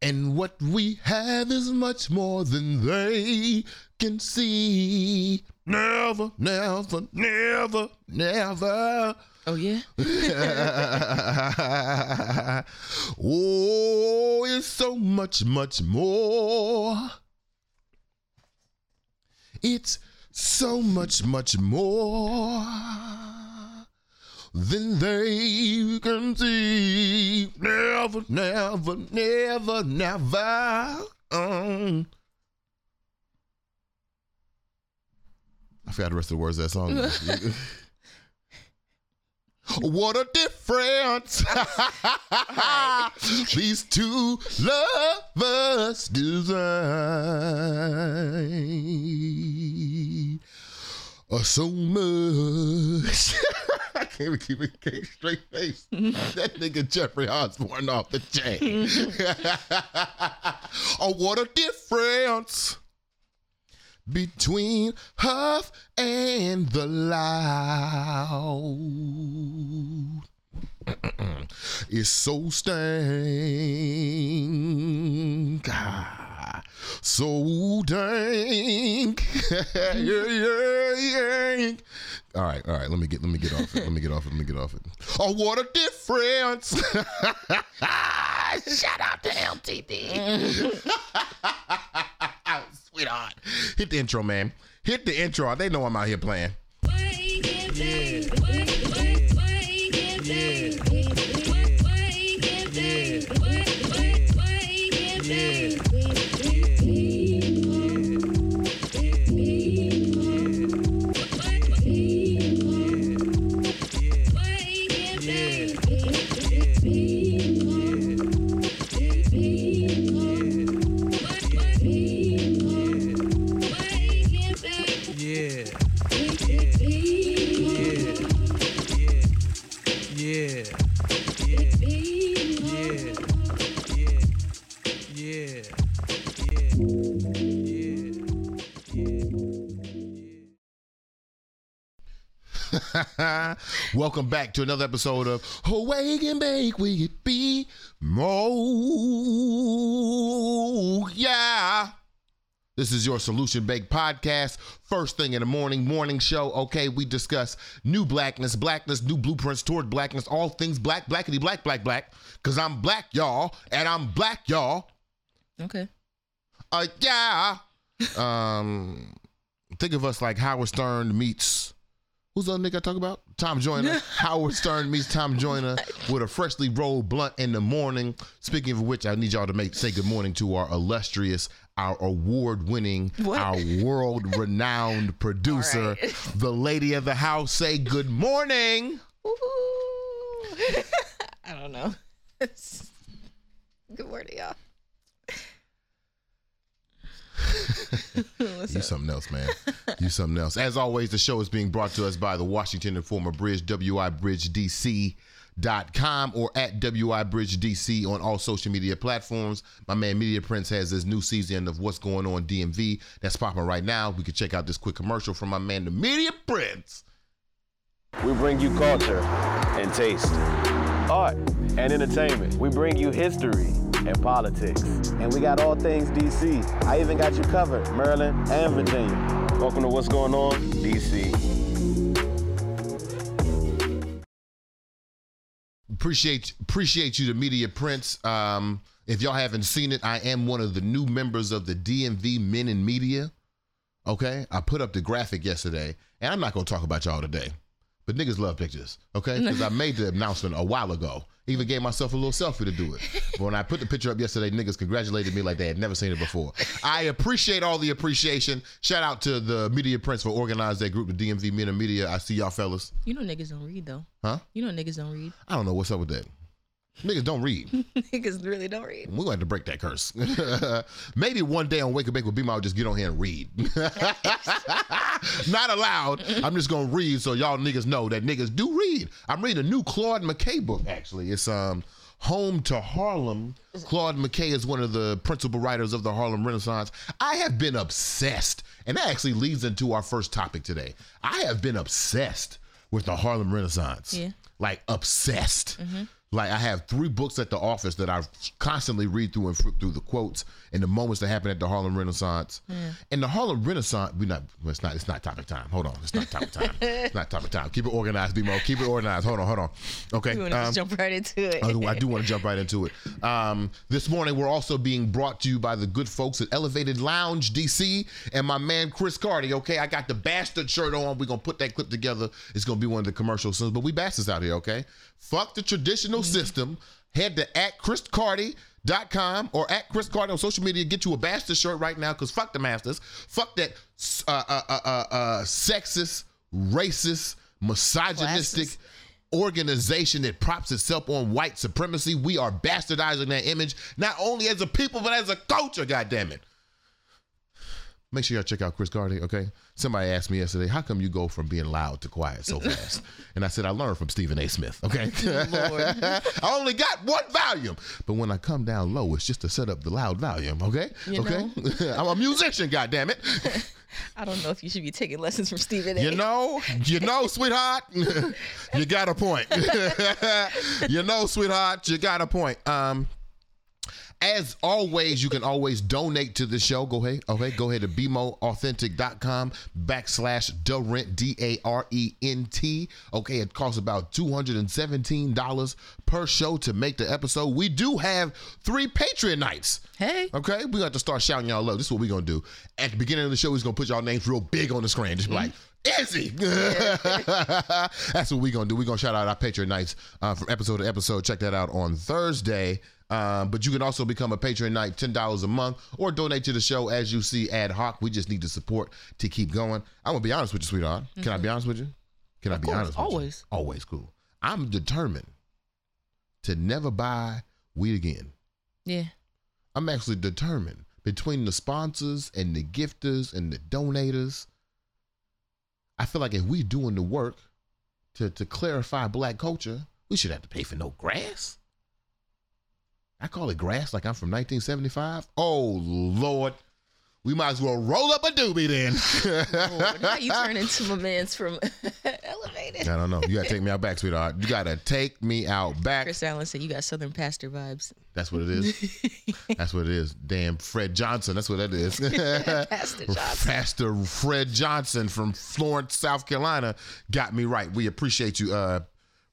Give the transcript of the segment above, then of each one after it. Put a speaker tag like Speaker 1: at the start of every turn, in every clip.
Speaker 1: And what we have is much more than they can see. Never, never, never, never.
Speaker 2: Oh yeah.
Speaker 1: oh, it's so much, much more. It's so much, much more than they can see. Never, never, never, never. Um. I forgot the rest of the words of that song. what a difference these two lovers design. Uh, so much. I can't even keep a straight face. that nigga Jeffrey Osborne off the chain. oh, what a difference between Huff and the loud. it's so stank. So dank. yeah, yeah, yeah. All right, all right. Let me get let me get off it. Let me get off it. Let me get off it. Oh, what a difference. Shout out to LTD. Sweetheart. Hit the intro, man. Hit the intro. They know I'm out here playing.
Speaker 3: Yeah.
Speaker 1: Welcome back to another episode of Awake and Bake with it be Mo. Yeah. This is your Solution Bake podcast. First thing in the morning, morning show. Okay, we discuss new blackness, blackness, new blueprints toward blackness, all things black, blackity black, black, black. Cause I'm black, y'all, and I'm black, y'all.
Speaker 2: Okay.
Speaker 1: Uh, yeah. Um, think of us like Howard Stern meets. Who's the other nigga I talk about? Tom Joyner. Howard Stern meets Tom Joyner with a freshly rolled blunt in the morning. Speaking of which, I need y'all to make say good morning to our illustrious, our award-winning,
Speaker 2: What?
Speaker 1: our world-renowned producer,
Speaker 2: right.
Speaker 1: the lady of the house. Say good morning.
Speaker 2: Ooh. I don't know. Good morning, y'all.
Speaker 1: You something else, man. You something else. As always, the show is being brought to us by the Washington Informer Bridge, WIBridgeDC.com or at WIBridgeDC on all social media platforms. My man Media Prince has this new season of What's Going On DMV that's popping right now. We can check out this quick commercial from my man, the Media Prince.
Speaker 4: We bring you culture and taste, art and entertainment. We bring you history and politics. And we got all things DC. I even got you covered, Maryland and Virginia. Welcome to What's Going On, DC.
Speaker 1: appreciate appreciate you the media prince um if y'all haven't seen it i am one of the new members of the dmv men in media okay i put up the graphic yesterday and i'm not gonna talk about y'all today but niggas love pictures okay? Because i made the announcement a while ago. Even gave myself a little selfie to do it. But when i put the picture up yesterday niggas congratulated me like they had never seen it before. I appreciate all the appreciation. Shout out to the media prince for organizing that group the dmv men in media. I see y'all fellas.
Speaker 2: You know niggas don't read though.
Speaker 1: huh?
Speaker 2: You know niggas don't read.
Speaker 1: i don't know what's up with that niggas don't read
Speaker 2: niggas really don't read.
Speaker 1: We're going to have to break that curse. Maybe one day on Wake and Bake with Beam, I'll just get on here and read. Not allowed. I'm just going to read so y'all niggas know that niggas do read. I'm reading a new Claude McKay book, actually. It's um Home to Harlem. Claude McKay is one of the principal writers of the Harlem Renaissance. I have been obsessed, and that actually leads into our first topic today. I have been obsessed with the Harlem Renaissance.
Speaker 2: Yeah.
Speaker 1: Like obsessed. Like I have three books at the office that I constantly read through and flip through the quotes and the moments that happen at the Harlem Renaissance. And the Harlem Renaissance, we not. It's not. It's not topic time. Hold on. It's not topic time. it's not topic time. Keep it organized, BMO. Keep it organized. Hold on. Hold on. Okay.
Speaker 2: You want to
Speaker 1: um,
Speaker 2: jump right into it?
Speaker 1: I do, I do want to jump right into it. Um, this morning, we're also being brought to you by the good folks at Elevated Lounge DC and my man Chris Cardi. Okay, I got the bastard shirt on. We're gonna put that clip together. It's gonna be one of the commercials soon, but we bastards out here. Okay, fuck the traditional system. Head to at Chris Cardi. Dot com or at Chris Cardi on social media. Get you a bastard shirt right now because fuck the masters. Fuck that uh, uh, uh, uh, uh, sexist, racist, misogynistic
Speaker 2: Classist.
Speaker 1: organization that props itself on white supremacy. We are bastardizing that image, not only as a people, but as a culture, goddammit. Make sure y'all check out Chris Cardi, okay? Somebody asked me yesterday, how come you go from being loud to quiet so fast? and I said, I learned from Stephen A. Smith, okay? I only got one volume. But when I come down low, it's just to set up the loud volume, okay?
Speaker 2: You
Speaker 1: okay? I'm a musician, God damn it.
Speaker 2: I don't know if you should be taking lessons from Stephen A.
Speaker 1: You know, you know, sweetheart, you got a point. you know, sweetheart, you got a point. Um, as always, you can always donate to the show. Go ahead, okay, go ahead to bmoauthentic.com backslash Darent D A R E N T. Okay, it costs about $217 per show to make the episode. We do have three Patreon knights.
Speaker 2: Hey,
Speaker 1: Okay, we got to start shouting y'all love. This is what we're gonna do. At the beginning of the show, we're gonna put y'all names real big on the screen. Just be like, Izzy. That's what we're gonna do. We're gonna shout out our Patreon knights uh, from episode to episode. Check that out on Thursday. Um, but you can also become a Patreon knight, ten dollars a month, or donate to the show as you see ad hoc. We just need the support to keep going. I'm gonna be honest with you, sweetheart. Can I be honest with you? Can I be
Speaker 2: course,
Speaker 1: honest? With
Speaker 2: always.
Speaker 1: You? Always cool. I'm determined to never buy weed again.
Speaker 2: yeah,
Speaker 1: I'm actually determined between the sponsors and the gifters and the donators. I feel like if we're doing the work to, to clarify black culture, we should have to pay for no grass. I call it grass like I'm from 1975. Oh Lord. We might as well roll up a doobie then.
Speaker 2: Lord, now you turn into my man's from Elevated.
Speaker 1: I don't know. You gotta take me out back, sweetheart. You gotta take me out back.
Speaker 2: Chris Allen said you got Southern pastor vibes.
Speaker 1: That's what it is. That's what it is. Damn Fred Johnson. That's what that is.
Speaker 2: Pastor Johnson.
Speaker 1: Pastor Fred Johnson from Florence, South Carolina, got me right. We appreciate you, uh,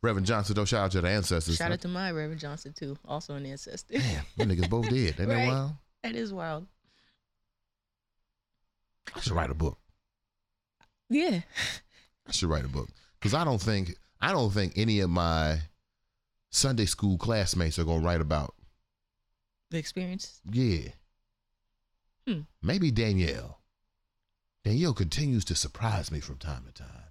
Speaker 1: Reverend Johnson. Though shout out to the ancestors.
Speaker 2: Shout out to my Reverend Johnson too, also an ancestor.
Speaker 1: Damn, them niggas both dead. Ain't that wild?
Speaker 2: that is wild.
Speaker 1: I should write a book.
Speaker 2: Yeah.
Speaker 1: I should write a book because I don't think I don't think any of my Sunday school classmates are gonna write about.
Speaker 2: The experience.
Speaker 1: Yeah,
Speaker 2: Hmm.
Speaker 1: maybe Danielle. Danielle continues to surprise me from time to time.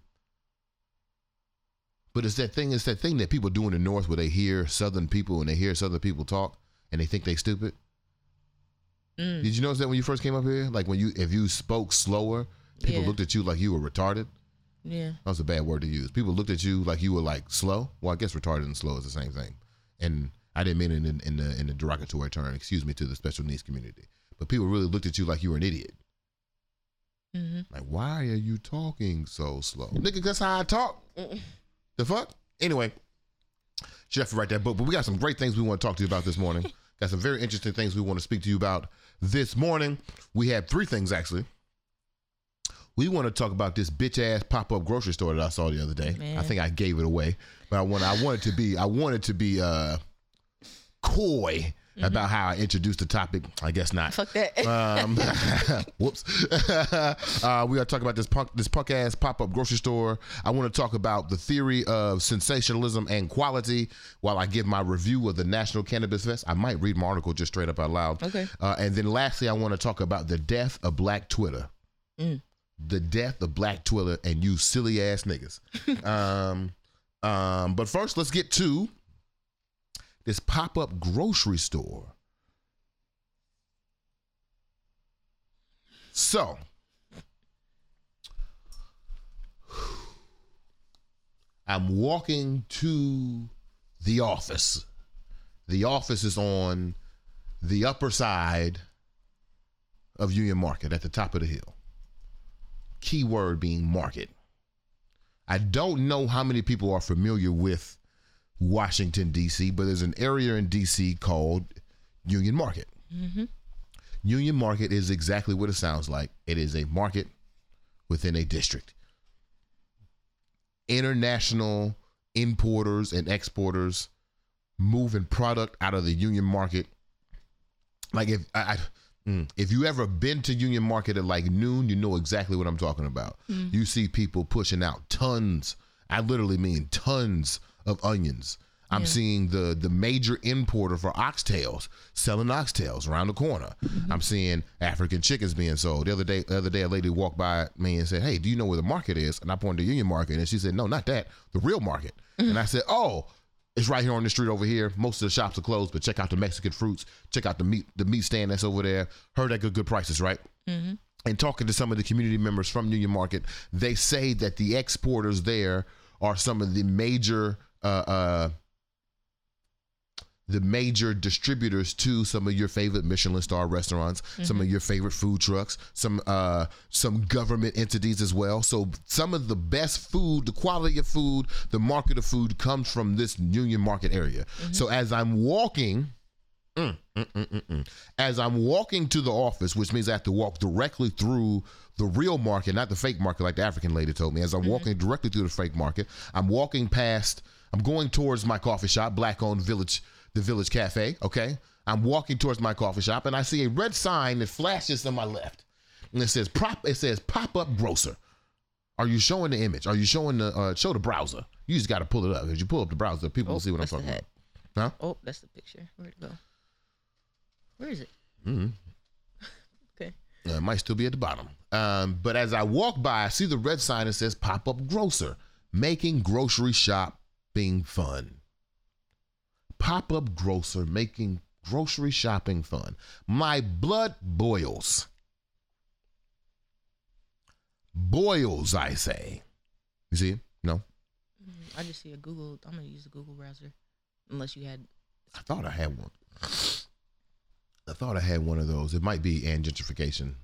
Speaker 1: But it's that thing. It's that thing that people do in the North where they hear Southern people and they hear Southern people talk and they think they stupid.
Speaker 2: Mm.
Speaker 1: Did you notice that when you first came up here? Like when you, if you spoke slower, people
Speaker 2: Yeah.
Speaker 1: looked at you like you were retarded.
Speaker 2: Yeah.
Speaker 1: That was a bad word to use. People looked at you like you were like slow. Well, I guess retarded and slow is the same thing. And I didn't mean it in, in the in the derogatory term. Excuse me to the special needs community. But people really looked at you like you were an idiot.
Speaker 2: hmm
Speaker 1: Like, why are you talking so slow, nigga? That's how I talk. The fuck. Anyway, should have to write that book. But we got some great things we want to talk to you about this morning. got some very interesting things we want to speak to you about this morning. We had three things actually. We want to talk about this bitch ass pop up grocery store that I saw the other day. I think I gave it away, but I want I wanted to be I wanted to be uh coy about how I introduced the topic. I guess not.
Speaker 2: Fuck that.
Speaker 1: Um, whoops. uh, we are talking about this punk, this punk ass pop up grocery store. I want to talk about the theory of sensationalism and quality while I give my review of the National Cannabis Fest. I might read my article just straight up out loud.
Speaker 2: Okay.
Speaker 1: Uh, and then lastly, I want to talk about the death of Black Twitter.
Speaker 2: Mm.
Speaker 1: The death of Black Twitter and you silly ass niggas. um, um, but first, let's get to this pop up grocery store. So, I'm walking to the office. The office is on the upper side of Union Market at the top of the hill. Keyword being market. I don't know how many people are familiar with Washington D.C., but there's an area in D.C. called Union Market. Union Market is exactly what it sounds like. It is a market within a district. International importers and exporters moving product out of the Union Market. Like if I, I mm, if you ever been to Union Market at like noon, you know exactly what I'm talking about. You see people pushing out tons. I literally mean tons of onions. I'm
Speaker 2: Yeah.
Speaker 1: seeing the the major importer for oxtails selling oxtails around the corner. Mm-hmm. I'm seeing African chickens being sold. The other day, the other day, a lady walked by me and said, "Hey, do you know where the market is?" And I pointed to Union Market, and she said, "No, not that. The real market." Mm-hmm. And I said, "Oh." It's right here on the street over here. Most of the shops are closed, but check out the Mexican fruits. Check out the meat, the meat stand that's over there. Heard that good, good prices, right? Mm-hmm. and talking to some of the community members from Union Market, they say that the exporters there are some of the major uh, uh, the major distributors to some of your favorite Michelin star restaurants, some of your favorite food trucks, some uh, some government entities as well. So some of the best food, the quality of food, the market of food comes from this Union Market area. So as I'm walking. Mm, mm, mm, mm, mm. As I'm walking to the office, which means I have to walk directly through the real market, not the fake market like the African lady told me. As I'm walking directly through the fake market, I'm walking past, I'm going towards my coffee shop, black owned village, the Village Cafe. Okay. I'm walking towards my coffee shop and I see a red sign that flashes on my left. And it says prop, it says pop up grocer. Are you showing the image? Are you showing the, uh, show the browser? You just got to pull it up. If you pull up the browser, people
Speaker 2: Oh,
Speaker 1: will see what I'm talking about. Huh?
Speaker 2: Oh, that's the picture. Where'd it go? Where is it?
Speaker 1: Mhm.
Speaker 2: Okay.
Speaker 1: Uh, it might still be at the bottom. Um, but as I walk by, I see the red sign that says pop up grocer, making grocery shopping fun. Pop up grocer, making grocery shopping fun. My blood boils. Boils, I say. You see? No?
Speaker 2: I just see a Google. I'm gonna use the Google browser, unless you had.
Speaker 1: I thought I had one. I thought I had one of those. It might be and gentrification,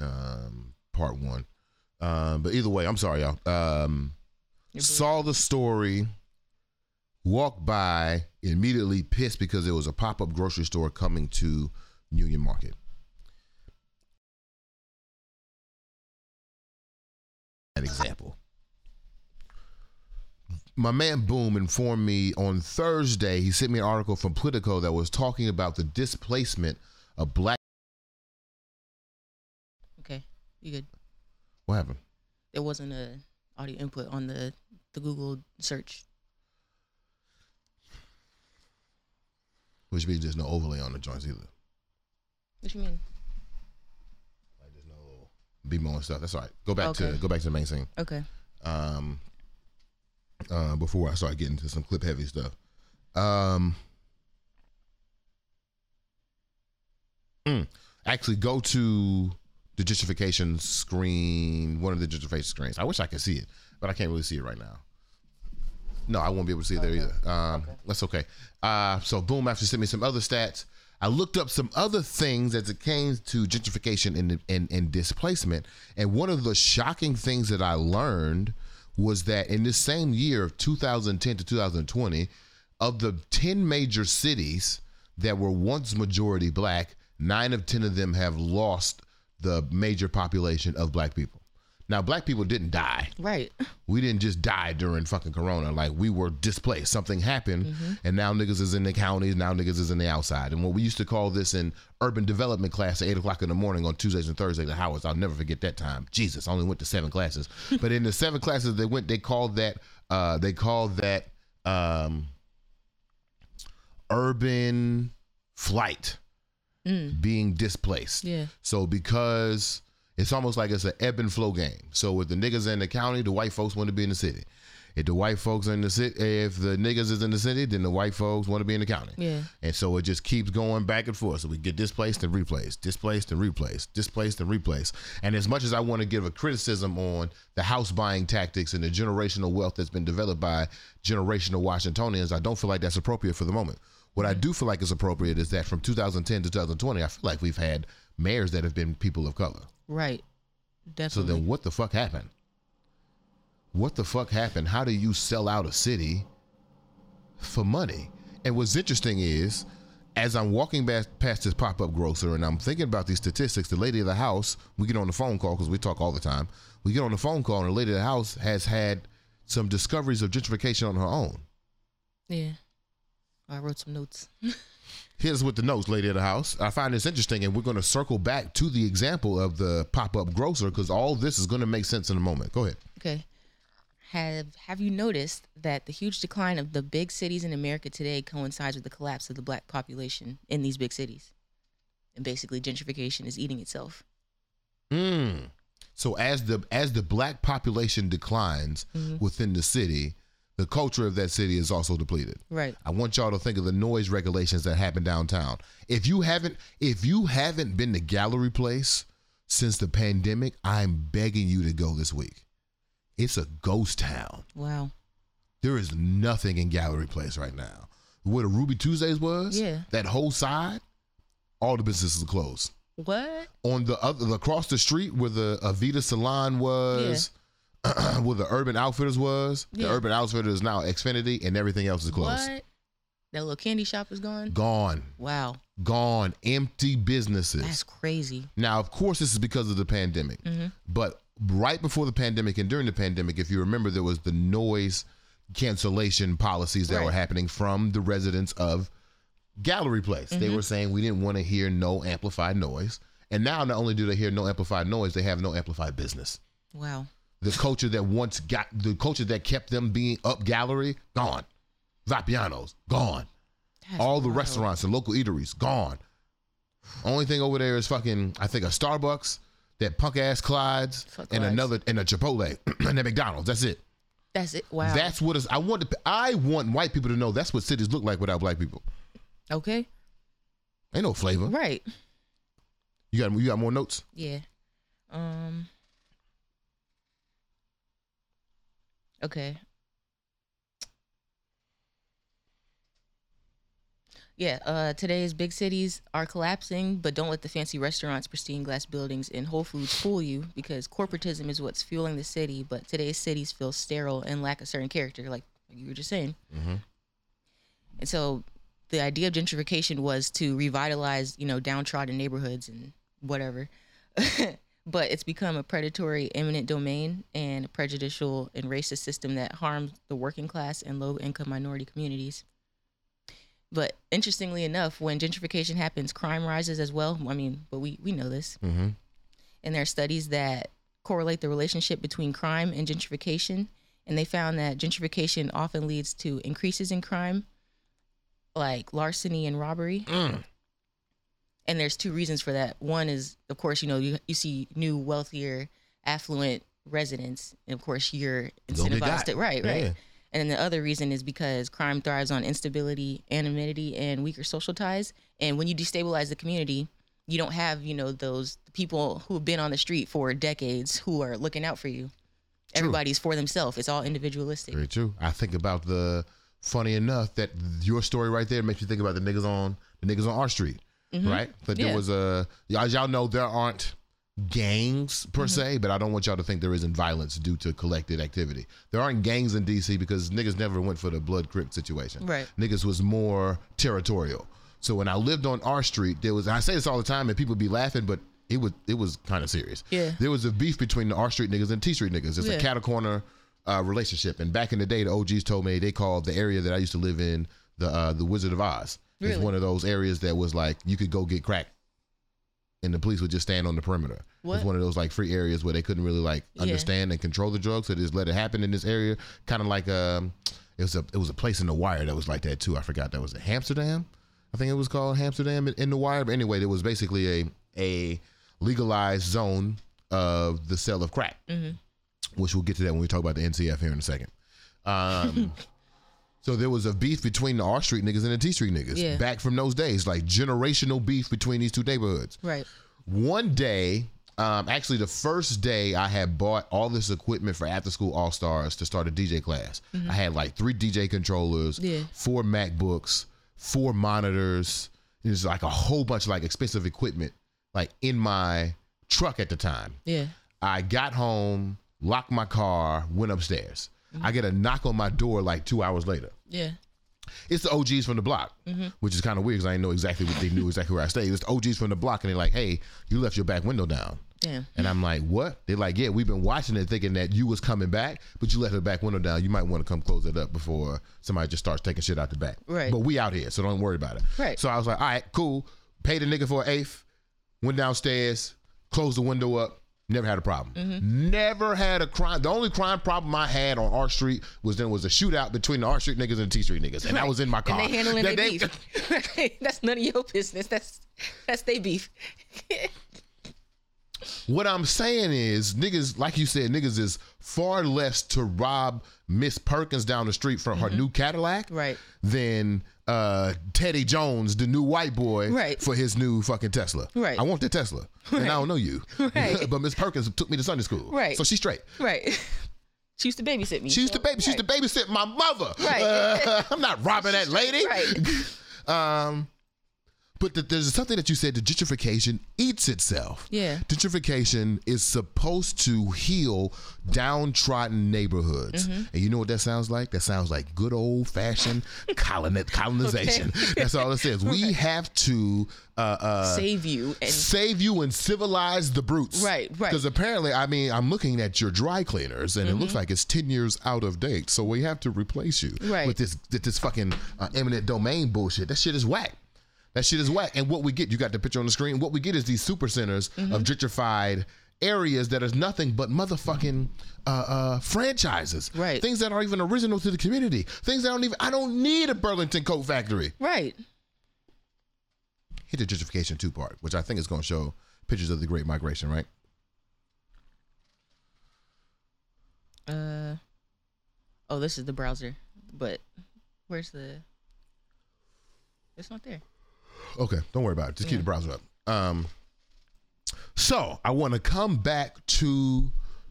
Speaker 1: um, part one. Um, but either way, I'm sorry, y'all. Um, saw the story, walked by, immediately pissed because there was a pop up grocery store coming to Union Market. An example. My man Boom informed me on Thursday. He sent me an article from Politico that was talking about the displacement of black.
Speaker 2: Okay, you good?
Speaker 1: What happened?
Speaker 2: There wasn't a audio input on the the Google search.
Speaker 1: Which means there's no overlay on the joints either.
Speaker 2: What you mean?
Speaker 1: Like there's no BMO and stuff. That's all right. Go back to go back to the main scene.
Speaker 2: Okay.
Speaker 1: um, uh, before I start getting to some clip heavy stuff. Um, mm, actually, go to the gentrification screen, one of the gentrification screens. I wish I could see it, but I can't really see it right now. No, I won't be able to see it there either. Um, That's okay. Uh, so, boom, after sent me some other stats, I looked up some other things as it came to gentrification and, and, and displacement. And one of the shocking things that I learned was that in this same year of 2010 to 2020, of the 10 major cities that were once majority black, nine of 10 of them have lost the major population of black people. Now, black people didn't die.
Speaker 2: Right.
Speaker 1: we didn't just die during fucking corona. Like we were displaced. Something happened and now niggas is in the counties now niggas is in the outside. And what we used to call this in urban development class at 8 o'clock in the morning on tuesdays and thursdays at howards i'll never forget that time. Jesus i only went to seven classes. But in the seven classes they went they called that uh they called that um urban flight being displaced.
Speaker 2: Yeah.
Speaker 1: so because it's almost like it's an ebb and flow game. So with the niggas in the county, the white folks want to be in the city. If the white folks are in the city, if the niggas is in the city, then the white folks want to be in the county.
Speaker 2: Yeah.
Speaker 1: And so it just keeps going back and forth. So we get displaced and replaced, displaced and replaced, displaced and replaced. And as much as I want to give a criticism on the house buying tactics and the generational wealth that's been developed by generational Washingtonians, I don't feel like that's appropriate for the moment. What I do feel like is appropriate is that from 2010 to 2020, I feel like we've had mayors that have been people of color.
Speaker 2: Right. Definitely.
Speaker 1: So then what the fuck happened? What the fuck happened? How do you sell out a city for money. And what's interesting is, as I'm walking back past this pop up grocer and I'm thinking about these statistics, the lady of the house, we get on the phone call because we talk all the time. We get on the phone call and the lady of the house has had some discoveries of gentrification on her own.
Speaker 2: Yeah. I wrote some notes.
Speaker 1: Here's with the notes, lady of the house. I find this interesting, and we're going to circle back to the example of the pop up grocer because all this is going to make sense in a moment. Go ahead.
Speaker 2: Okay. Have Have you noticed that the huge decline of the big cities in America today coincides with the collapse of the black population in these big cities? And basically, gentrification is eating itself.
Speaker 1: Mm. So as the as the black population declines within the city, the culture of that city is also depleted.
Speaker 2: Right.
Speaker 1: I want y'all to think of the noise regulations that happen downtown. If you haven't if you haven't been to Gallery Place since the pandemic, I'm begging you to go this week. It's a ghost town.
Speaker 2: Wow.
Speaker 1: There is nothing in Gallery Place right now. Where the Ruby Tuesdays was,
Speaker 2: Yeah.
Speaker 1: that whole side, all the businesses are closed.
Speaker 2: What?
Speaker 1: On the other across the street where the Aveda Salon was, where the Urban Outfitters was, the Urban Outfitters is now Xfinity, and everything else is closed.
Speaker 2: What? That little candy shop is gone.
Speaker 1: Gone,
Speaker 2: Wow.
Speaker 1: gone, empty businesses.
Speaker 2: That's crazy.
Speaker 1: Now, of course, this is because of the pandemic.
Speaker 2: Mm-hmm.
Speaker 1: But right before the pandemic and during the pandemic, if you remember, there was the noise cancellation policies that
Speaker 2: Right.
Speaker 1: were happening from the residents of Gallery Place. They
Speaker 2: Mm-hmm.
Speaker 1: were saying we didn't want to hear no amplified noise. And now, not only do they hear no amplified noise, they have no amplified business.
Speaker 2: Wow.
Speaker 1: The culture that once got the culture that kept them being up gallery, gone. Vapianos, gone.
Speaker 2: That's
Speaker 1: All the
Speaker 2: wild.
Speaker 1: restaurants and local eateries gone. Only thing over there is fucking I think a Starbucks, that punk ass Clyde's,
Speaker 2: Fuck
Speaker 1: and
Speaker 2: Clyde's.
Speaker 1: another and a Chipotle and a McDonald's. That's it.
Speaker 2: That's it. Wow.
Speaker 1: That's what is. I want to. I want white people to know that's what cities look like without black people.
Speaker 2: okay.
Speaker 1: Ain't no flavor.
Speaker 2: Right.
Speaker 1: You got you got more notes.
Speaker 2: Yeah. Um. Okay. Yeah, uh, today's big cities are collapsing, but don't let the fancy restaurants, pristine glass buildings, and Whole Foods fool you because corporatism is what's fueling the city, but today's cities feel sterile and lack a certain character, like you were just saying. And so the idea of gentrification was to revitalize, you know, downtrodden neighborhoods and whatever. but it's become a predatory eminent domain and a prejudicial and racist system that harms the working class and low income minority communities. But interestingly enough, when gentrification happens, crime rises as well. I mean, but we, we know this.
Speaker 1: Mm-hmm.
Speaker 2: And there are studies that correlate the relationship between crime and gentrification. And they found that gentrification often leads to increases in crime, like larceny and robbery. And there's two reasons for that. One is, of course, you know, you, you see new, wealthier, affluent residents. And of course, you're incentivized to, right, right.
Speaker 1: Yeah.
Speaker 2: And then the other reason is because crime thrives on instability, anonymity, and weaker social ties. And when you destabilize the community, you don't have, you know, those people who have been on the street for decades who are looking out for you. Everybody's for themselves. It's all individualistic.
Speaker 1: Very true. I think about the funny enough that your story right there makes me think about the niggas on the niggas on our street, right? But there
Speaker 2: Mm-hmm. Yeah.
Speaker 1: was a as y'all know there aren't gangs per
Speaker 2: Mm-hmm.
Speaker 1: se, but I don't want y'all to think there isn't violence due to collected activity. There aren't gangs in DC because niggas never went for the blood Crip situation.
Speaker 2: Right.
Speaker 1: Niggas was more territorial. So when I lived on our street, there was I say this all the time and people be laughing, but it was it was kind of serious.
Speaker 2: Yeah.
Speaker 1: There was a beef between the R Street niggas and T Street niggas. It's a
Speaker 2: Yeah.
Speaker 1: cattle corner uh, relationship. And back in the day, the OGs told me they called the area that I used to live in the uh, the Wizard of Oz. It's
Speaker 2: Really?
Speaker 1: one of those areas that was like you could go get crack, and the police would just stand on the perimeter. It
Speaker 2: What?
Speaker 1: was one of those like free areas where they couldn't really like
Speaker 2: Yeah.
Speaker 1: understand and control the drugs, so they just let it happen in this area. Kind of like um, it was a it was a place in the Wire that was like that too. I forgot that was in Hamsterdam. I think it was called Hamsterdam in, in the Wire. But anyway, there was basically a a legalized zone of the sale of crack which we'll get to that when we talk about the NCF here in a second. Um, so there was a beef between the R Street niggas and the T Street niggas
Speaker 2: Yeah.
Speaker 1: back from those days, like generational beef between these two neighborhoods.
Speaker 2: Right.
Speaker 1: One day, um, actually the first day I had bought all this equipment for after school all stars to start a DJ class. I had like three DJ controllers,
Speaker 2: Yeah.
Speaker 1: four MacBooks, four monitors. There's like a whole bunch of like expensive equipment like in my truck at the time.
Speaker 2: Yeah.
Speaker 1: I got home, locked my car, went upstairs. I get a knock on my door like two hours later.
Speaker 2: Yeah.
Speaker 1: It's the OGs from the block, mm-hmm. which is kind of weird because I didn't know exactly what they knew exactly where I stayed. It's the OGs from the block, and they're like, "Hey, you left your back window down."
Speaker 2: Damn.
Speaker 1: And I'm like, "What?" They're like, "Yeah, we've been watching it, thinking that you was coming back, but you left the back window down. You might want to come close it up before somebody just starts taking shit out the back."
Speaker 2: Right.
Speaker 1: But we out here, so don't worry about it.
Speaker 2: Right.
Speaker 1: So I was like, "All right, cool." Paid the nigga for an eighth. Went downstairs, closed the window up. Never had a problem.
Speaker 2: Mm-hmm.
Speaker 1: Never had a crime. The only crime problem I had on R street was there was a shootout between the R Street niggas and the T Street niggas, and I was in my car.
Speaker 2: And they handling
Speaker 1: That
Speaker 2: their
Speaker 1: they-
Speaker 2: beef. that's none of your business. That's that's their beef.
Speaker 1: What I'm saying is, niggas, like you said, niggas is far less to rob Miss Perkins down the street from her new Cadillac,
Speaker 2: Mm-hmm. Right.
Speaker 1: Than uh, Teddy Jones, the new white boy,
Speaker 2: Right.
Speaker 1: for his new fucking Tesla.
Speaker 2: Right.
Speaker 1: I want the Tesla, and I don't know you,
Speaker 2: Right.
Speaker 1: but Miss Perkins took me to Sunday school,
Speaker 2: Right.
Speaker 1: So she's straight.
Speaker 2: Right. She used to babysit me.
Speaker 1: She used to
Speaker 2: so-
Speaker 1: baby. She used to babysit my mother.
Speaker 2: Right.
Speaker 1: Uh, I'm not robbing that lady.
Speaker 2: Right.
Speaker 1: Um, but th- there's something that you said: the gentrification eats itself.
Speaker 2: Yeah.
Speaker 1: Gentrification is supposed to heal downtrodden neighborhoods,
Speaker 2: Mm-hmm.
Speaker 1: and you know what that sounds like? That sounds like good old fashioned coloni- colonization. That's all it says. We have to uh, uh,
Speaker 2: Save you and
Speaker 1: save you and civilize the brutes.
Speaker 2: Right, right.
Speaker 1: Because apparently, I mean, I'm looking at your dry cleaners, and it
Speaker 2: Mm-hmm.
Speaker 1: looks like it's ten years out of date. So we have to replace you
Speaker 2: Right.
Speaker 1: with this with this fucking uh, eminent domain bullshit. That shit is whack. That shit is whack. And what we get, you got the picture on the screen. What we get is these super centers
Speaker 2: Mm-hmm.
Speaker 1: of gentrified areas that is nothing but motherfucking uh, uh, franchises.
Speaker 2: Right.
Speaker 1: Things that aren't even original to the community. Things that don't even. I don't need a Burlington coat factory
Speaker 2: right.
Speaker 1: hit the gentrification two part, which I think is going to show pictures of the Great Migration, right?
Speaker 2: Uh. Oh, this is the browser, but where's the? It's not there.
Speaker 1: Okay, don't worry about it. Just keep the browser up. Um, so I want to come back to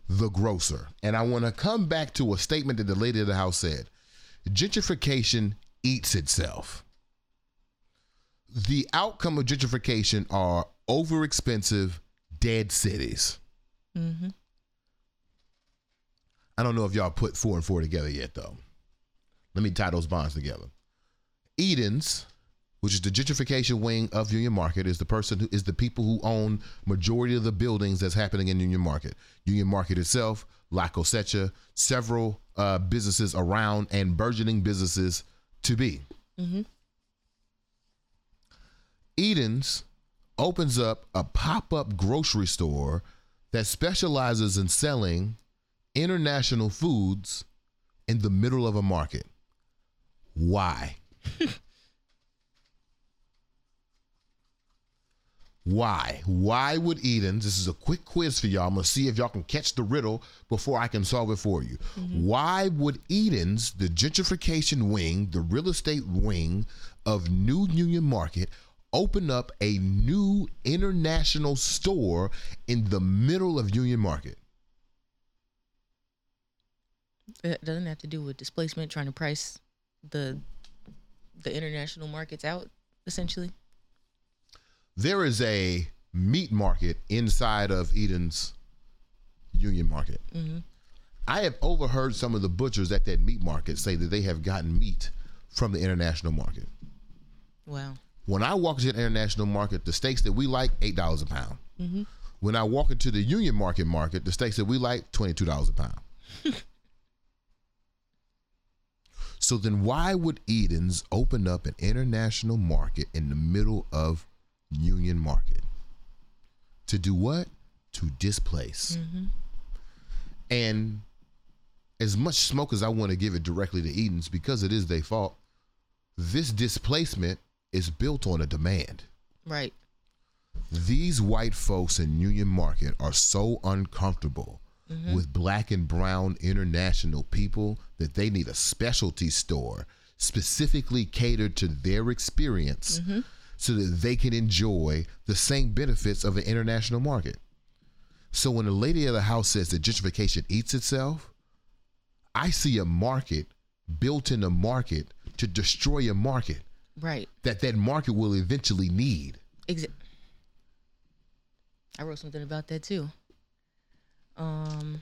Speaker 1: the grocer, and I want to come back to a statement that the lady of the house said: gentrification eats itself. The outcome of gentrification are overexpensive, dead cities.
Speaker 2: Mm-hmm.
Speaker 1: I don't know if y'all put four and four together yet, though. Let me tie those bonds together. Edens, which is the gentrification wing of Union Market, is the person who is the people who own majority of the buildings that's happening in Union Market. Union Market itself, La Cosecha, several uh, businesses around and burgeoning businesses to be. Edens opens up a pop-up grocery store that specializes in selling international foods in the middle of a market. Why? Why? Why would Edens? This is a quick quiz for y'all. I'm gonna see if y'all can catch the riddle before I can solve it for you. Mm-hmm. Why would Edens, the gentrification wing, the real estate wing of New Union Market, open up a new international store in the middle of Union Market?
Speaker 2: It doesn't have to do with displacement, trying to price the the international markets out, essentially.
Speaker 1: There is a meat market inside of Eden's Union Market. Mm-hmm. I have overheard some of the butchers at that meat market say that they have gotten meat from the international market.
Speaker 2: Wow.
Speaker 1: When I walk into the international market, the steaks that we like, eight dollars a pound. Mm-hmm. When I walk into the Union Market market, the steaks that we like, twenty two dollars a pound. so then, why would Eden's open up an international market in the middle of Union Market? To do what? To displace. Mm-hmm. And as much smoke as I want to give it directly to Eden's, because it is their fault, this displacement is built on a demand.
Speaker 2: Right.
Speaker 1: These white folks in Union Market are so uncomfortable mm-hmm. with black and brown international people that they need a specialty store specifically catered to their experience mm-hmm. So that they can enjoy the same benefits of an international market. So when the lady of the house says that gentrification eats itself, I see a market built in a market to destroy a market
Speaker 2: Right.
Speaker 1: that that market will eventually need.
Speaker 2: Exa- I wrote something about that too. Um.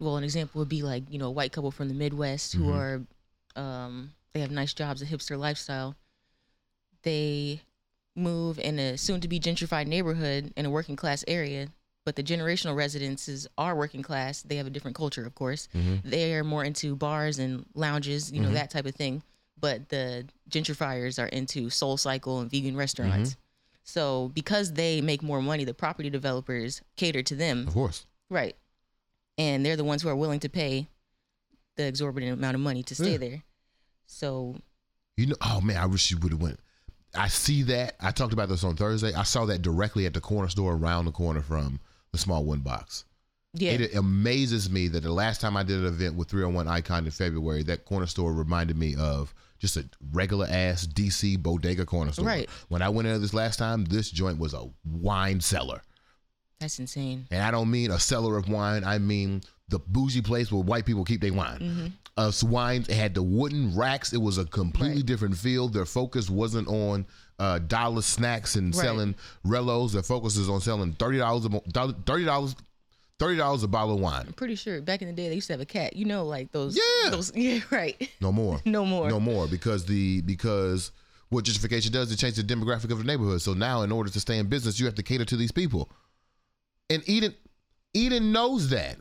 Speaker 2: Well, an example would be like you know a white couple from the Midwest who are Um, they have nice jobs, a hipster lifestyle. They move in a soon-to-be gentrified neighborhood in a working-class area, but the generational residences are working class. They have a different culture, of course. Mm-hmm. They are more into bars and lounges, you know, mm-hmm. that type of thing. But the gentrifiers are into Soul Cycle and vegan restaurants. Mm-hmm. So because they make more money, the property developers cater to them.
Speaker 1: Of course.
Speaker 2: Right. And they're the ones who are willing to pay the exorbitant amount of money to stay
Speaker 1: Yeah.
Speaker 2: there. So
Speaker 1: You know, oh man, I wish you would have went. I see that. I talked about this on Thursday. I saw that directly at the corner store around the corner from the small one box.
Speaker 2: yeah,
Speaker 1: It amazes me that the last time I did an event with 301 Icon in February, that corner store reminded me of just a regular ass DC bodega corner store.
Speaker 2: Right.
Speaker 1: When I went in there this last time, this joint was a wine cellar.
Speaker 2: That's insane.
Speaker 1: And I don't mean a cellar of wine. I mean the bougie place where white people keep their wine. Uh, so wines had the wooden racks. It was a completely
Speaker 2: Right.
Speaker 1: different feel. Their focus wasn't on uh, dollar snacks and
Speaker 2: Right.
Speaker 1: selling Rellos. Their focus is on selling thirty dollars a thirty dollars thirty dollars a bottle of wine.
Speaker 2: I'm pretty sure back in the day they used to have a cat. You know, like those.
Speaker 1: Yeah.
Speaker 2: Those. Yeah. Right.
Speaker 1: No more.
Speaker 2: No more.
Speaker 1: No more because the because what gentrification does it changes the demographic of the neighborhood. So now in order to stay in business, you have to cater to these people. And Eden Eden knows that.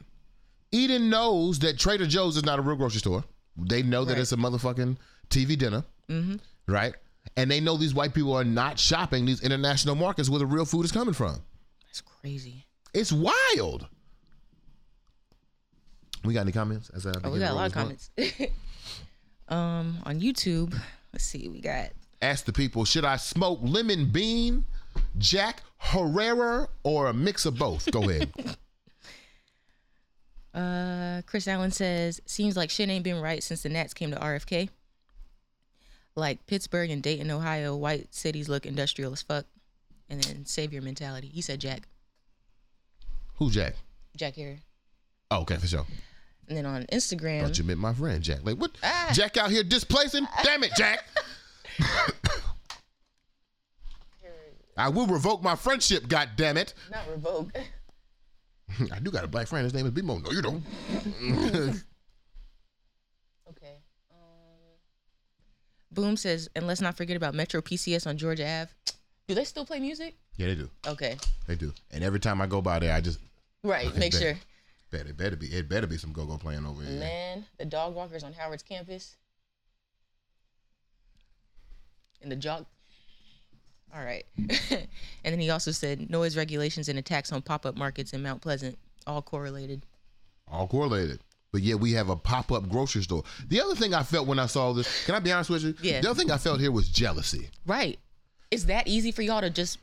Speaker 1: Eden knows that Trader Joe's is not a real grocery store. They know that
Speaker 2: Right.
Speaker 1: it's a motherfucking TV dinner. Mm-hmm. Right? And they know these white people are not shopping these international markets where the real food is coming from.
Speaker 2: That's crazy.
Speaker 1: It's wild. We got any comments? As I
Speaker 2: Oh, we got a lot of comments. um, on YouTube, let's see, we got
Speaker 1: ask the people should I smoke lemon bean, Jack Herer, or a mix of both? Go ahead.
Speaker 2: Uh, Chris Allen says, seems like shit ain't been right since the Nats came to RFK. Like Pittsburgh and Dayton, Ohio, white cities look industrial as fuck. And then savior mentality. He said Jack.
Speaker 1: Who Jack?
Speaker 2: Jack here.
Speaker 1: Oh, okay, for sure.
Speaker 2: And then on Instagram,
Speaker 1: Thought you meant my friend Jack. Like what?
Speaker 2: Ah.
Speaker 1: Jack out here displacing? Damn it, Jack! I will revoke my friendship. God damn it!
Speaker 2: not revoke.
Speaker 1: I do got a black friend. His name is Bimo. No, you don't.
Speaker 2: Okay. Um, Boom says, and let's not forget about Metro PCS on Georgia Ave. Do they still play music?
Speaker 1: yeah, they do.
Speaker 2: Okay.
Speaker 1: They do. And every time I go by there, I just
Speaker 2: Right. Make
Speaker 1: bet.
Speaker 2: sure.
Speaker 1: bet it better be it better be some go go playing over here.
Speaker 2: Man, the dog walkers on Howard's campus. And the jog. All right. and then he also said noise regulations and attacks on pop up markets in Mount Pleasant, all correlated.
Speaker 1: all correlated. But yeah, we have a pop up grocery store. The other thing I felt when I saw this, can I be honest with you?
Speaker 2: Yeah.
Speaker 1: The other thing I felt here was jealousy.
Speaker 2: Right. It's that easy for y'all to just,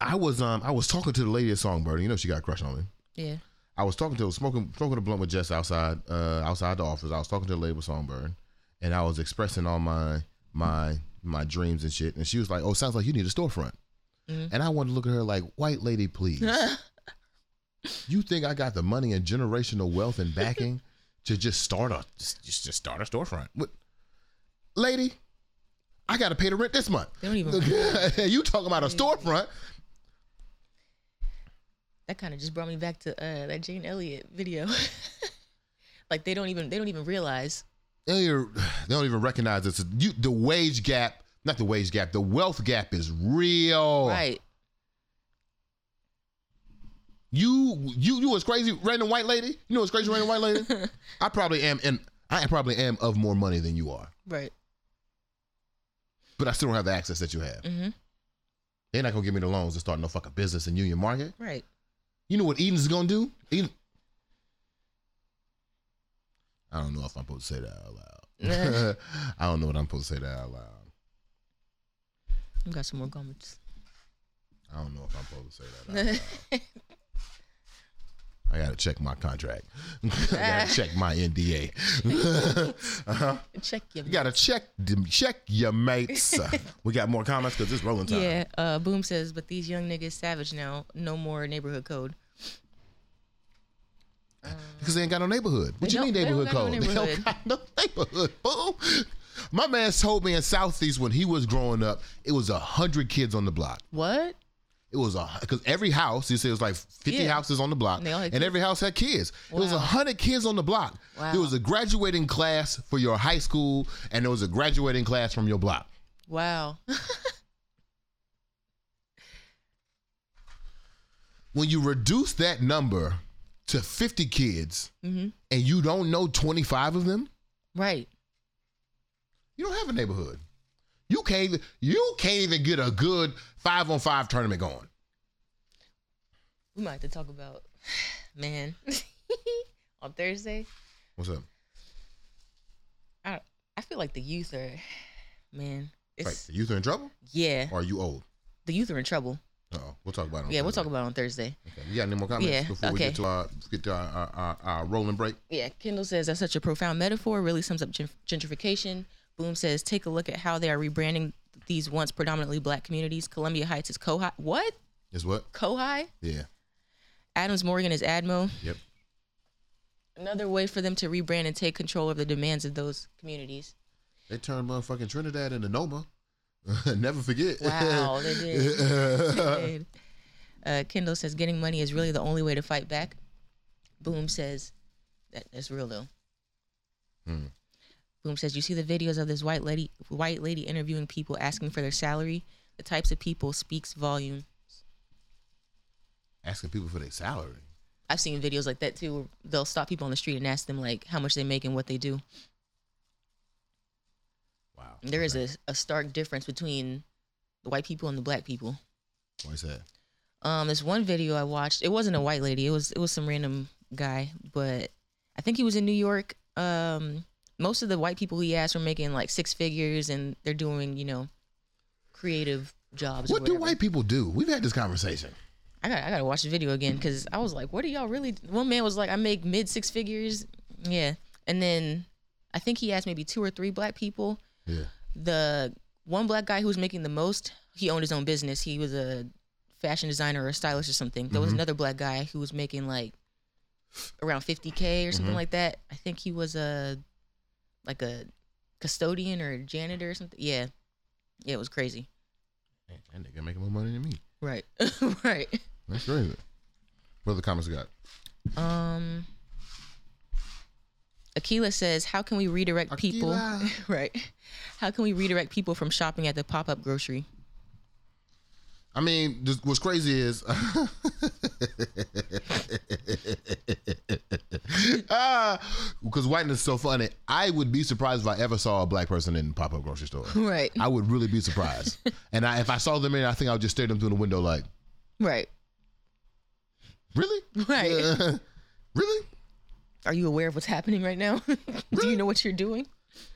Speaker 1: I was um I was talking to the lady at Songbird. You know she got a crush on me.
Speaker 2: yeah.
Speaker 1: I was talking to her, smoking smoking a blunt with Jess outside uh outside the office. I was talking to the lady with Songbird, and I was expressing all my my my dreams and shit. And she was like, "Oh, sounds like you need a storefront." And I wanted to look at her like, "White lady, please." you think I got the money and generational wealth and backing to just start a just, just start a storefront? What, lady? I got to pay the rent this month.
Speaker 2: They don't even.
Speaker 1: you talking about a storefront?
Speaker 2: that kind of just brought me back to uh, that Jane Elliott video. like they don't even they don't even realize.
Speaker 1: They don't they don't even recognize it's a, you, the wage gap. Not the wage gap. The wealth gap is real.
Speaker 2: Right.
Speaker 1: You you you was crazy, random white lady. You know what's crazy, random white lady? I probably am, and I probably am of more money than you are,
Speaker 2: Right.
Speaker 1: but I still don't have the access that you have.
Speaker 2: Mhm.
Speaker 1: They're not gonna give me the loans to start no fucking business in Union Market.
Speaker 2: Right.
Speaker 1: You know what Eden's gonna do? Eden. I don't know if I'm supposed to say that out loud. I don't know what I'm supposed to say that out loud.
Speaker 2: We got some more comments.
Speaker 1: I don't know if I'm supposed to say that. Out loud. I gotta check my contract. I gotta check my NDA. uh-huh.
Speaker 2: Check your
Speaker 1: You gotta check them, check your mates. Uh, we got more comments because it's rolling time.
Speaker 2: Yeah, uh, Boom says, but these young niggas savage now. No more neighborhood code.
Speaker 1: Because they ain't got no neighborhood. What you mean
Speaker 2: don't- they don't
Speaker 1: neighborhood
Speaker 2: got no
Speaker 1: code? They
Speaker 2: neighborhood.
Speaker 1: don't got no neighborhood. Boom. My man told me in Southeast when he was growing up, it was a hundred kids on the block.
Speaker 2: What?
Speaker 1: It was a because every house, you said it was like 50
Speaker 2: Yeah.
Speaker 1: houses on the block,
Speaker 2: And they all had
Speaker 1: and
Speaker 2: kids.
Speaker 1: every house had kids. It was
Speaker 2: Wow.
Speaker 1: 100 kids on the block.
Speaker 2: Wow.
Speaker 1: There was a graduating class for your high school, and there was a graduating class from your block.
Speaker 2: Wow.
Speaker 1: When you reduce that number to 50 kids,
Speaker 2: hmm
Speaker 1: and you don't know 25 of them,
Speaker 2: Right.
Speaker 1: you don't have a neighborhood. You can't even you can't even get a good five on five tournament going.
Speaker 2: We might have to talk about, man, on Thursday.
Speaker 1: What's up?
Speaker 2: I I feel like the youth are, man. It's
Speaker 1: Right, the youth are in trouble,
Speaker 2: yeah.
Speaker 1: or are you old?
Speaker 2: The youth are in trouble.
Speaker 1: Oh, we'll talk about it. on
Speaker 2: Yeah, we'll talk about it on Thursday.
Speaker 1: Okay. You got any more comments
Speaker 2: Yeah,
Speaker 1: before we
Speaker 2: okay.
Speaker 1: get to our get to our, our, our, our rolling break?
Speaker 2: Yeah, Kendall says that's such a profound metaphor. Really sums up gentrification. Boom says take a look at how they are rebranding these once predominantly black communities. Columbia Heights is Cohi. What?
Speaker 1: Is what?
Speaker 2: Cohi?
Speaker 1: Yeah.
Speaker 2: Adams Morgan is Admo.
Speaker 1: Yep.
Speaker 2: Another way for them to rebrand and take control of the demands of those communities.
Speaker 1: They turned motherfucking Trinidad into Noma. Never forget.
Speaker 2: Wow, they did. They did. Uh, Kendall says getting money is really the only way to fight back. Boom says that, that's real though.
Speaker 1: Hmm.
Speaker 2: Boom says you see the videos of this white lady white lady interviewing people asking for their salary. The types of people speaks volumes.
Speaker 1: Asking people for their salary.
Speaker 2: I've seen videos like that too. Where they'll stop people on the street and ask them like how much they make and what they do. There is a, a stark difference between the white people and the black people.
Speaker 1: What is that?
Speaker 2: Um, this one video I watched, it wasn't a white lady. It was it was some random guy, but I think he was in New York. Um, most of the white people he asked were making like six figures, and they're doing you know creative jobs.
Speaker 1: What do white people do? We've had this conversation.
Speaker 2: I got I gotta watch the video again because I was like, what do y'all really? One man was like, I make mid six figures, yeah, and then I think he asked maybe two or three black people.
Speaker 1: Yeah.
Speaker 2: The one black guy who was making the most, he owned his own business. He was a fashion designer or a stylist or something. There was another black guy who was making like around 50k or something like that. I think he was a like a custodian or a janitor or something. Yeah, yeah, it was crazy.
Speaker 1: Man, that nigga making more money than me.
Speaker 2: Right, right.
Speaker 1: That's crazy. What other comments we got?
Speaker 2: Um, Akila says, "How can we redirect people? Right? How can we redirect people from shopping at the pop-up grocery?
Speaker 1: I mean, this, what's crazy is, ah, because whiteness is so funny. I would be surprised if I ever saw a black person in a pop-up grocery store.
Speaker 2: Right,
Speaker 1: I would really be surprised. and I, if I saw them in, I think I would just stare them through the window like,
Speaker 2: right,
Speaker 1: really,
Speaker 2: right.
Speaker 1: Uh, really.
Speaker 2: Are you aware of what's happening right now? Do you know what you're doing?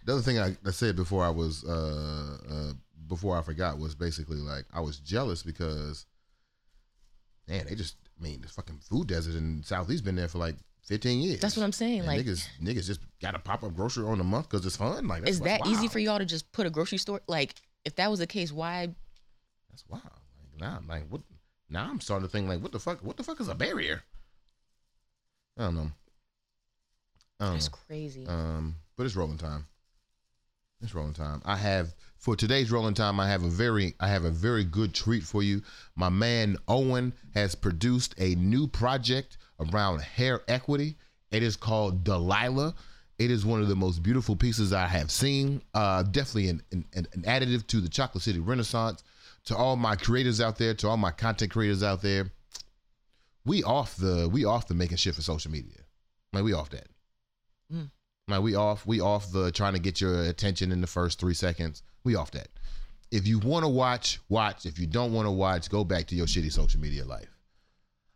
Speaker 1: The other thing I, I said before I was uh, uh, before I forgot was basically like I was jealous because man, they just I mean the fucking food desert in Southeast been there for like fifteen years.
Speaker 2: That's what I'm saying.
Speaker 1: And
Speaker 2: Like,
Speaker 1: niggas niggas just got a pop up grocery on a month because it's fun. Like
Speaker 2: is that easy for y'all to just put a grocery store? Like, if that was the case, why?
Speaker 1: That's wild. Like now, I'm like what? Now I'm starting to think like, what the fuck? What the fuck is a barrier? I don't know.
Speaker 2: That's
Speaker 1: know.
Speaker 2: crazy.
Speaker 1: Um, but it's rolling time. It's rolling time. I have for today's rolling time. I have a very, I have a very good treat for you. My man Owen has produced a new project around hair equity. It is called Delilah. It is one of the most beautiful pieces I have seen. Uh, definitely an, an, an additive to the Chocolate City Renaissance. To all my creators out there, to all my content creators out there, we off the we off the making shit for social media. Like we off that. Mm. Like we off we off the trying to get your attention in the first three seconds. We off that. If you want to watch, watch. If you don't want to watch, go back to your shitty social media life.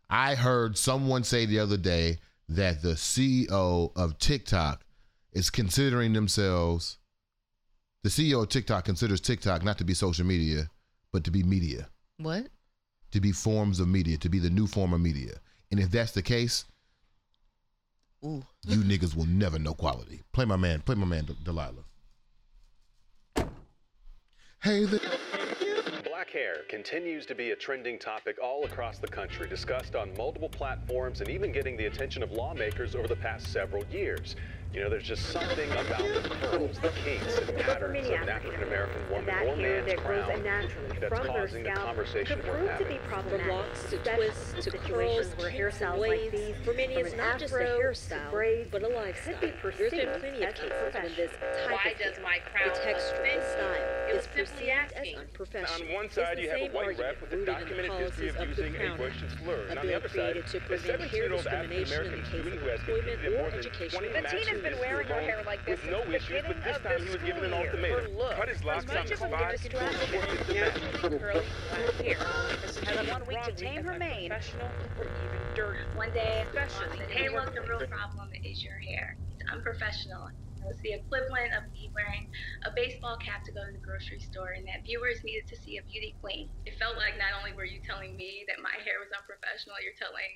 Speaker 1: I heard someone say the other day that the CEO of TikTok is considering themselves. The CEO of TikTok considers TikTok not to be social media, but to be media,
Speaker 2: what?
Speaker 1: to be forms of media, to be the new form of media. And if that's the case,
Speaker 2: Ooh.
Speaker 1: you niggas will never know quality. Play my man, play my man Del- Delilah. Hey there.
Speaker 5: Black hair continues to be a trending topic all across the country, discussed on multiple platforms and even getting the attention of lawmakers over the past several years. You know, there's just something about the curls, the kinks, and patterns of an
Speaker 6: African
Speaker 5: African American woman
Speaker 6: that
Speaker 5: or man's
Speaker 6: grows
Speaker 5: crown that's
Speaker 6: from their
Speaker 5: causing the
Speaker 6: scalp
Speaker 5: conversation
Speaker 6: could
Speaker 5: we're
Speaker 6: prove to be
Speaker 5: having.
Speaker 6: problematic.
Speaker 7: From locks to
Speaker 6: especially
Speaker 7: twists
Speaker 6: in
Speaker 7: to
Speaker 6: situations
Speaker 7: curls,
Speaker 6: where
Speaker 7: kinks,
Speaker 6: hairstyles
Speaker 7: and waves. For many,
Speaker 6: from
Speaker 7: it's
Speaker 6: an
Speaker 7: not just a
Speaker 6: afro to
Speaker 7: hairstyle,
Speaker 6: braids,
Speaker 7: but a lifestyle.
Speaker 6: could be
Speaker 7: There's
Speaker 6: perceived
Speaker 7: been plenty of cases when this type
Speaker 8: Why
Speaker 7: of
Speaker 8: does
Speaker 7: hair,
Speaker 8: my crown
Speaker 7: the texture,
Speaker 8: offend
Speaker 7: the style,
Speaker 8: It
Speaker 7: is
Speaker 8: was simply
Speaker 7: perceived as
Speaker 8: asking.
Speaker 7: unprofessional.
Speaker 5: On one side, you have a
Speaker 7: same
Speaker 5: white rep with a
Speaker 7: rooted in the
Speaker 5: documented history of
Speaker 7: the
Speaker 5: using a
Speaker 7: crowning,
Speaker 5: racial slur. And on the other side,
Speaker 7: created to
Speaker 5: a
Speaker 7: prevent
Speaker 5: 17-year-old African
Speaker 7: discrimination in
Speaker 5: American student who has
Speaker 7: of employment
Speaker 5: more
Speaker 7: or
Speaker 5: than
Speaker 7: education.
Speaker 5: 20
Speaker 7: But
Speaker 5: matches
Speaker 7: Tina's
Speaker 5: in
Speaker 7: been
Speaker 5: his
Speaker 8: wearing her hair like this
Speaker 5: with no
Speaker 8: since
Speaker 5: issues, but this time
Speaker 8: the
Speaker 5: he was given an ultimatum. Cut his locks
Speaker 8: was much
Speaker 5: out
Speaker 8: of a
Speaker 5: five
Speaker 8: distraction.
Speaker 5: before he forfeit the match.
Speaker 8: Curly black hair. This
Speaker 6: Has
Speaker 8: has
Speaker 6: one week to tame her mane.
Speaker 8: Or even dirty.
Speaker 9: One day, mom
Speaker 8: Especially
Speaker 9: said, "Hey, look, the real problem is your hair. It's unprofessional." It was the equivalent of me wearing a baseball cap to go to the grocery store, and that viewers needed to see a beauty queen. It felt like not only were you telling me that my hair was unprofessional, you're telling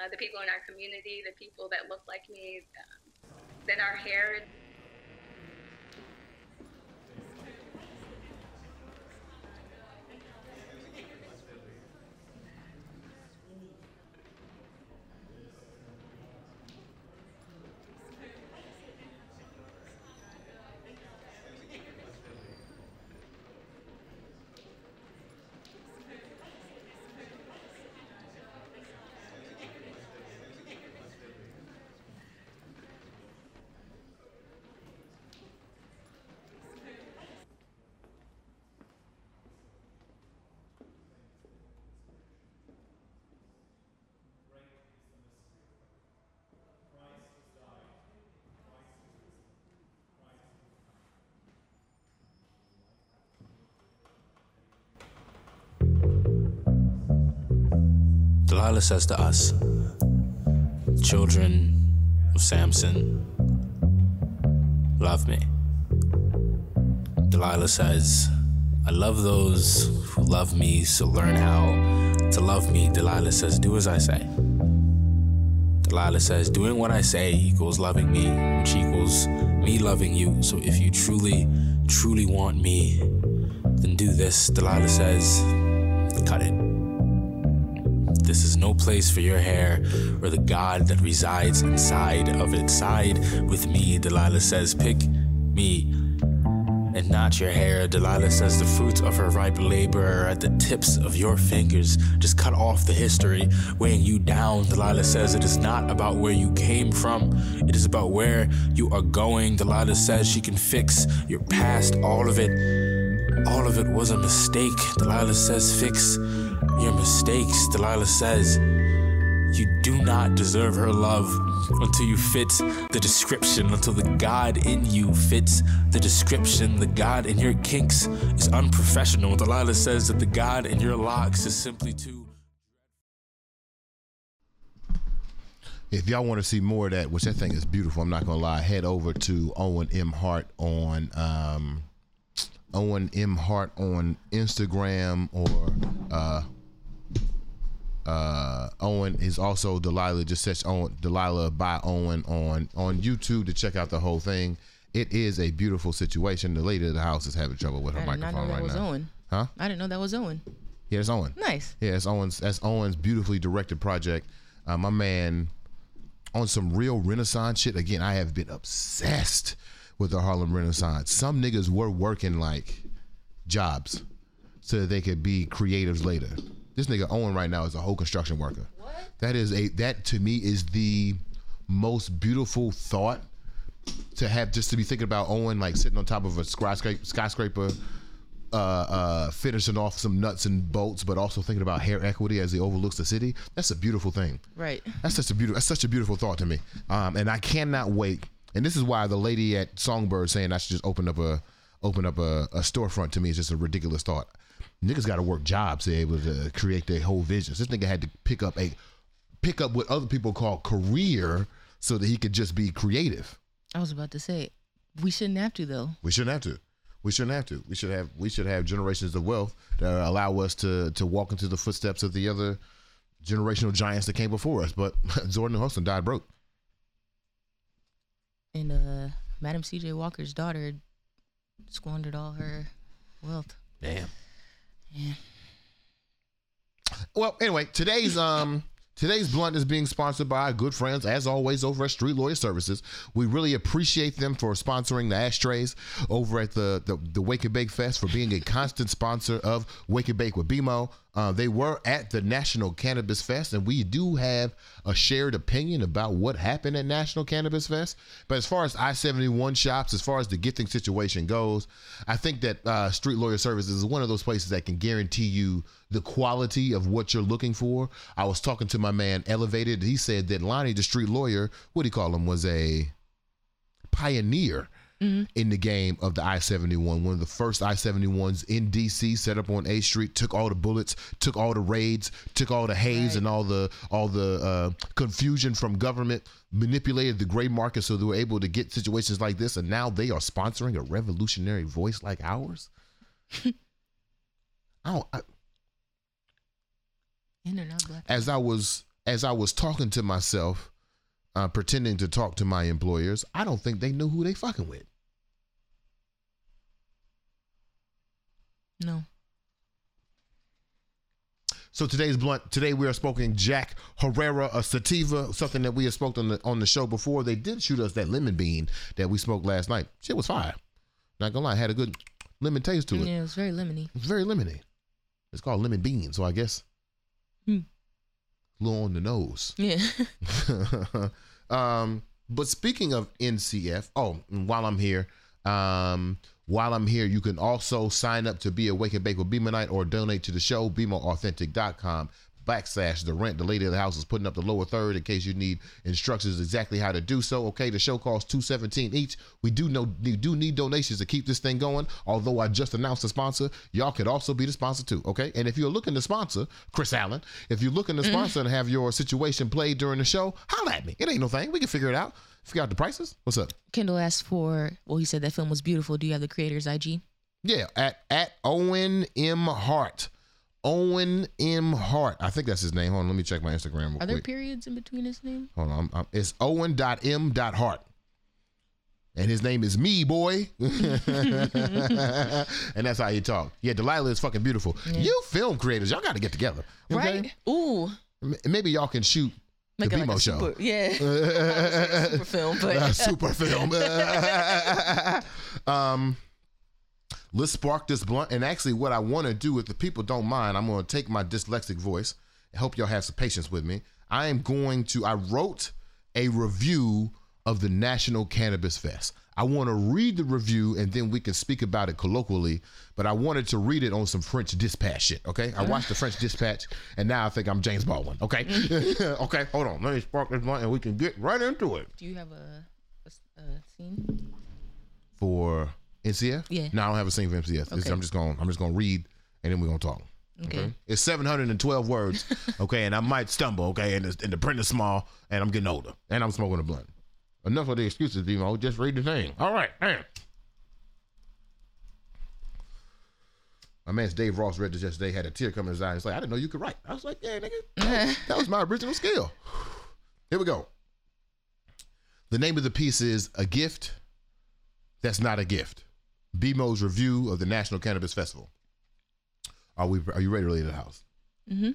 Speaker 9: uh, the people in our community, the people that look like me, um, that our hair
Speaker 10: Delilah says to us, children of Samson, love me. Delilah says, I love those who love me, so learn how to love me. Delilah says, do as I say. Delilah says, doing what I say equals loving me, which equals me loving you. So if you truly, truly want me, then do this. Delilah says, cut it. No place for your hair or the God that resides inside of it. Side with me, Delilah says, pick me and not your hair. Delilah says the fruits of her ripe labor are at the tips of your fingers. Just cut off the history weighing you down. Delilah says it is not about where you came from, it is about where you are going. Delilah says she can fix your past, all of it. All of it was a mistake. Delilah says, fix your mistakes. Delilah says, you do not deserve her love until you fit the description, until the God in you fits the description. The God in your kinks is unprofessional. Delilah says that the God in your locks is simply too.
Speaker 1: If y'all want to see more of that, which I think is beautiful, I'm not gonna lie. Head over to Owen M Hart on um, Owen M Hart on Instagram or uh, uh, Owen is also Delilah. Just search Owen Delilah by Owen on on YouTube to check out the whole thing. It is a beautiful situation. The lady of the house is having trouble with her
Speaker 2: I did not know
Speaker 1: microphone
Speaker 2: that
Speaker 1: right
Speaker 2: was
Speaker 1: now.
Speaker 2: Owen.
Speaker 1: Huh?
Speaker 2: I didn't know that was Owen.
Speaker 1: Yeah, it's Owen.
Speaker 2: Nice.
Speaker 1: Yeah, it's Owen's. That's Owen's beautifully directed project. Uh, my man on some real Renaissance shit. Again, I have been obsessed with the Harlem Renaissance. Some niggas were working like jobs so that they could be creatives later. This nigga Owen right now is a whole construction worker. What? That is a that to me is the most beautiful thought to have just to be thinking about Owen like sitting on top of a skyscraper skyscraper uh, uh, finishing off some nuts and bolts, but also thinking about hair equity as he overlooks the city. That's a beautiful thing.
Speaker 2: Right.
Speaker 1: That's such a beautiful. That's such a beautiful thought to me. Um, and I cannot wait. And this is why the lady at Songbird saying I should just open up a open up a, a storefront to me is just a ridiculous thought. Niggas got to work jobs to be able to create their whole visions. This nigga had to pick up a pick up what other people call career so that he could just be creative.
Speaker 2: I was about to say, we shouldn't have to though.
Speaker 1: We shouldn't have to. We shouldn't have to. We should have. We should have generations of wealth that allow us to to walk into the footsteps of the other generational giants that came before us. But Jordan Huston died broke.
Speaker 2: And uh, Madam C.J. Walker's daughter squandered all her wealth.
Speaker 10: Damn.
Speaker 2: Yeah.
Speaker 1: Well, anyway, today's um Today's blunt is being sponsored by our good friends, as always, over at Street Lawyer Services. We really appreciate them for sponsoring the ashtrays over at the the, the Wake and Bake Fest for being a constant sponsor of Wake and Bake with BMO. Uh, they were at the National Cannabis Fest, and we do have a shared opinion about what happened at National Cannabis Fest. But as far as I 71 shops, as far as the gifting situation goes, I think that uh, Street Lawyer Services is one of those places that can guarantee you the quality of what you're looking for. I was talking to my man Elevated. He said that Lonnie, the street lawyer, what do you call him, was a pioneer in the game of the I 71. One of the first I 71s in DC, set up on A Street, took all the bullets, took all the raids, took all the haze and all the all the uh, confusion from government, manipulated the gray market so they were able to get situations like this. And now they are sponsoring a revolutionary voice like ours. I don't. I,
Speaker 2: And they're not black.
Speaker 1: as I was as I was talking to myself, uh, pretending to talk to my employers, I don't think they knew who they fucking with.
Speaker 2: No.
Speaker 1: So today's blunt. Today we are smoking Jack Herer, a sativa, something that we have smoked on the on the show before. They did shoot us that lemon bean that we smoked last night. Shit was fire. Not gonna lie, had a good lemon taste to it.
Speaker 2: Yeah, it was very lemony.
Speaker 1: It's very lemony. It's called lemon bean, so I guess little on the nose.
Speaker 2: Yeah.
Speaker 1: um, but speaking of NCF, oh, while I'm here, um, while I'm here, you can also sign up to be a Wake and Bake with Beamer Night or donate to the show, BeamerAuthentic.com backslash the rent. The lady of the house is putting up the lower third in case you need instructions exactly how to do so. Okay, the show costs two seventeen each. We do know we do need donations to keep this thing going. Although I just announced a sponsor, y'all could also be the sponsor too. Okay, and if you're looking to sponsor, Chris Allen, if you're looking to mm. sponsor and have your situation played during the show, holla at me. It ain't no thing. We can figure it out. Figure out the prices. What's up?
Speaker 2: Kendall asked for, well, he said that film was beautiful. Do you have the creator's IG?
Speaker 1: Yeah, at at Owen M Hart. Owen M Hart. I think that's his name. Hold on, let me check my Instagram real
Speaker 2: Are there periods in between his name?
Speaker 1: Hold on. I'm, I'm, it's Owen.m.hart. And his name is me, boy. and that's how he talk. Yeah, Delilah is fucking beautiful. You film creators, y'all got to get together. okay?
Speaker 2: Right? Ooh.
Speaker 1: Maybe y'all can shoot
Speaker 2: Make
Speaker 1: the
Speaker 2: like
Speaker 1: BMO
Speaker 2: a
Speaker 1: show.
Speaker 2: super, yeah. super film, but
Speaker 1: super film. um, let's spark this blunt. And actually, what I want to do, if the people don't mind, I'm going to take my dyslexic voice. I hope y'all have some patience with me. I am going to. I wrote a review of the National Cannabis Fest. I want to read the review and then we can speak about it colloquially. But I wanted to read it on some French dispatch shit. Okay, I watched the French dispatch and now I think I'm James Baldwin. Okay, okay, hold on. Let me spark this blunt and we can get right into it.
Speaker 2: do you have a scene?
Speaker 1: for NCF?
Speaker 2: Yeah.
Speaker 1: No, I don't have a scene for NCF.
Speaker 2: Okay.
Speaker 1: I'm just going. I'm just going to read, and then we're going to talk.
Speaker 2: Okay.
Speaker 1: It's 712 words. Okay, and I might stumble. Okay, and, and the print is small, and I'm getting older, and I'm smoking a blunt. Enough of the excuses, Demo. Just read the thing. All right. Bam. My man's Dave Ross read this yesterday. Had a tear come in his eye. He's like, I didn't know you could write. I was like, Yeah, nigga. that was my original skill. Here we go. The name of the piece is A Gift That's Not a Gift. BMO's review of the National Cannabis Festival. Are we are you ready to leave the house?
Speaker 2: Mm-hmm.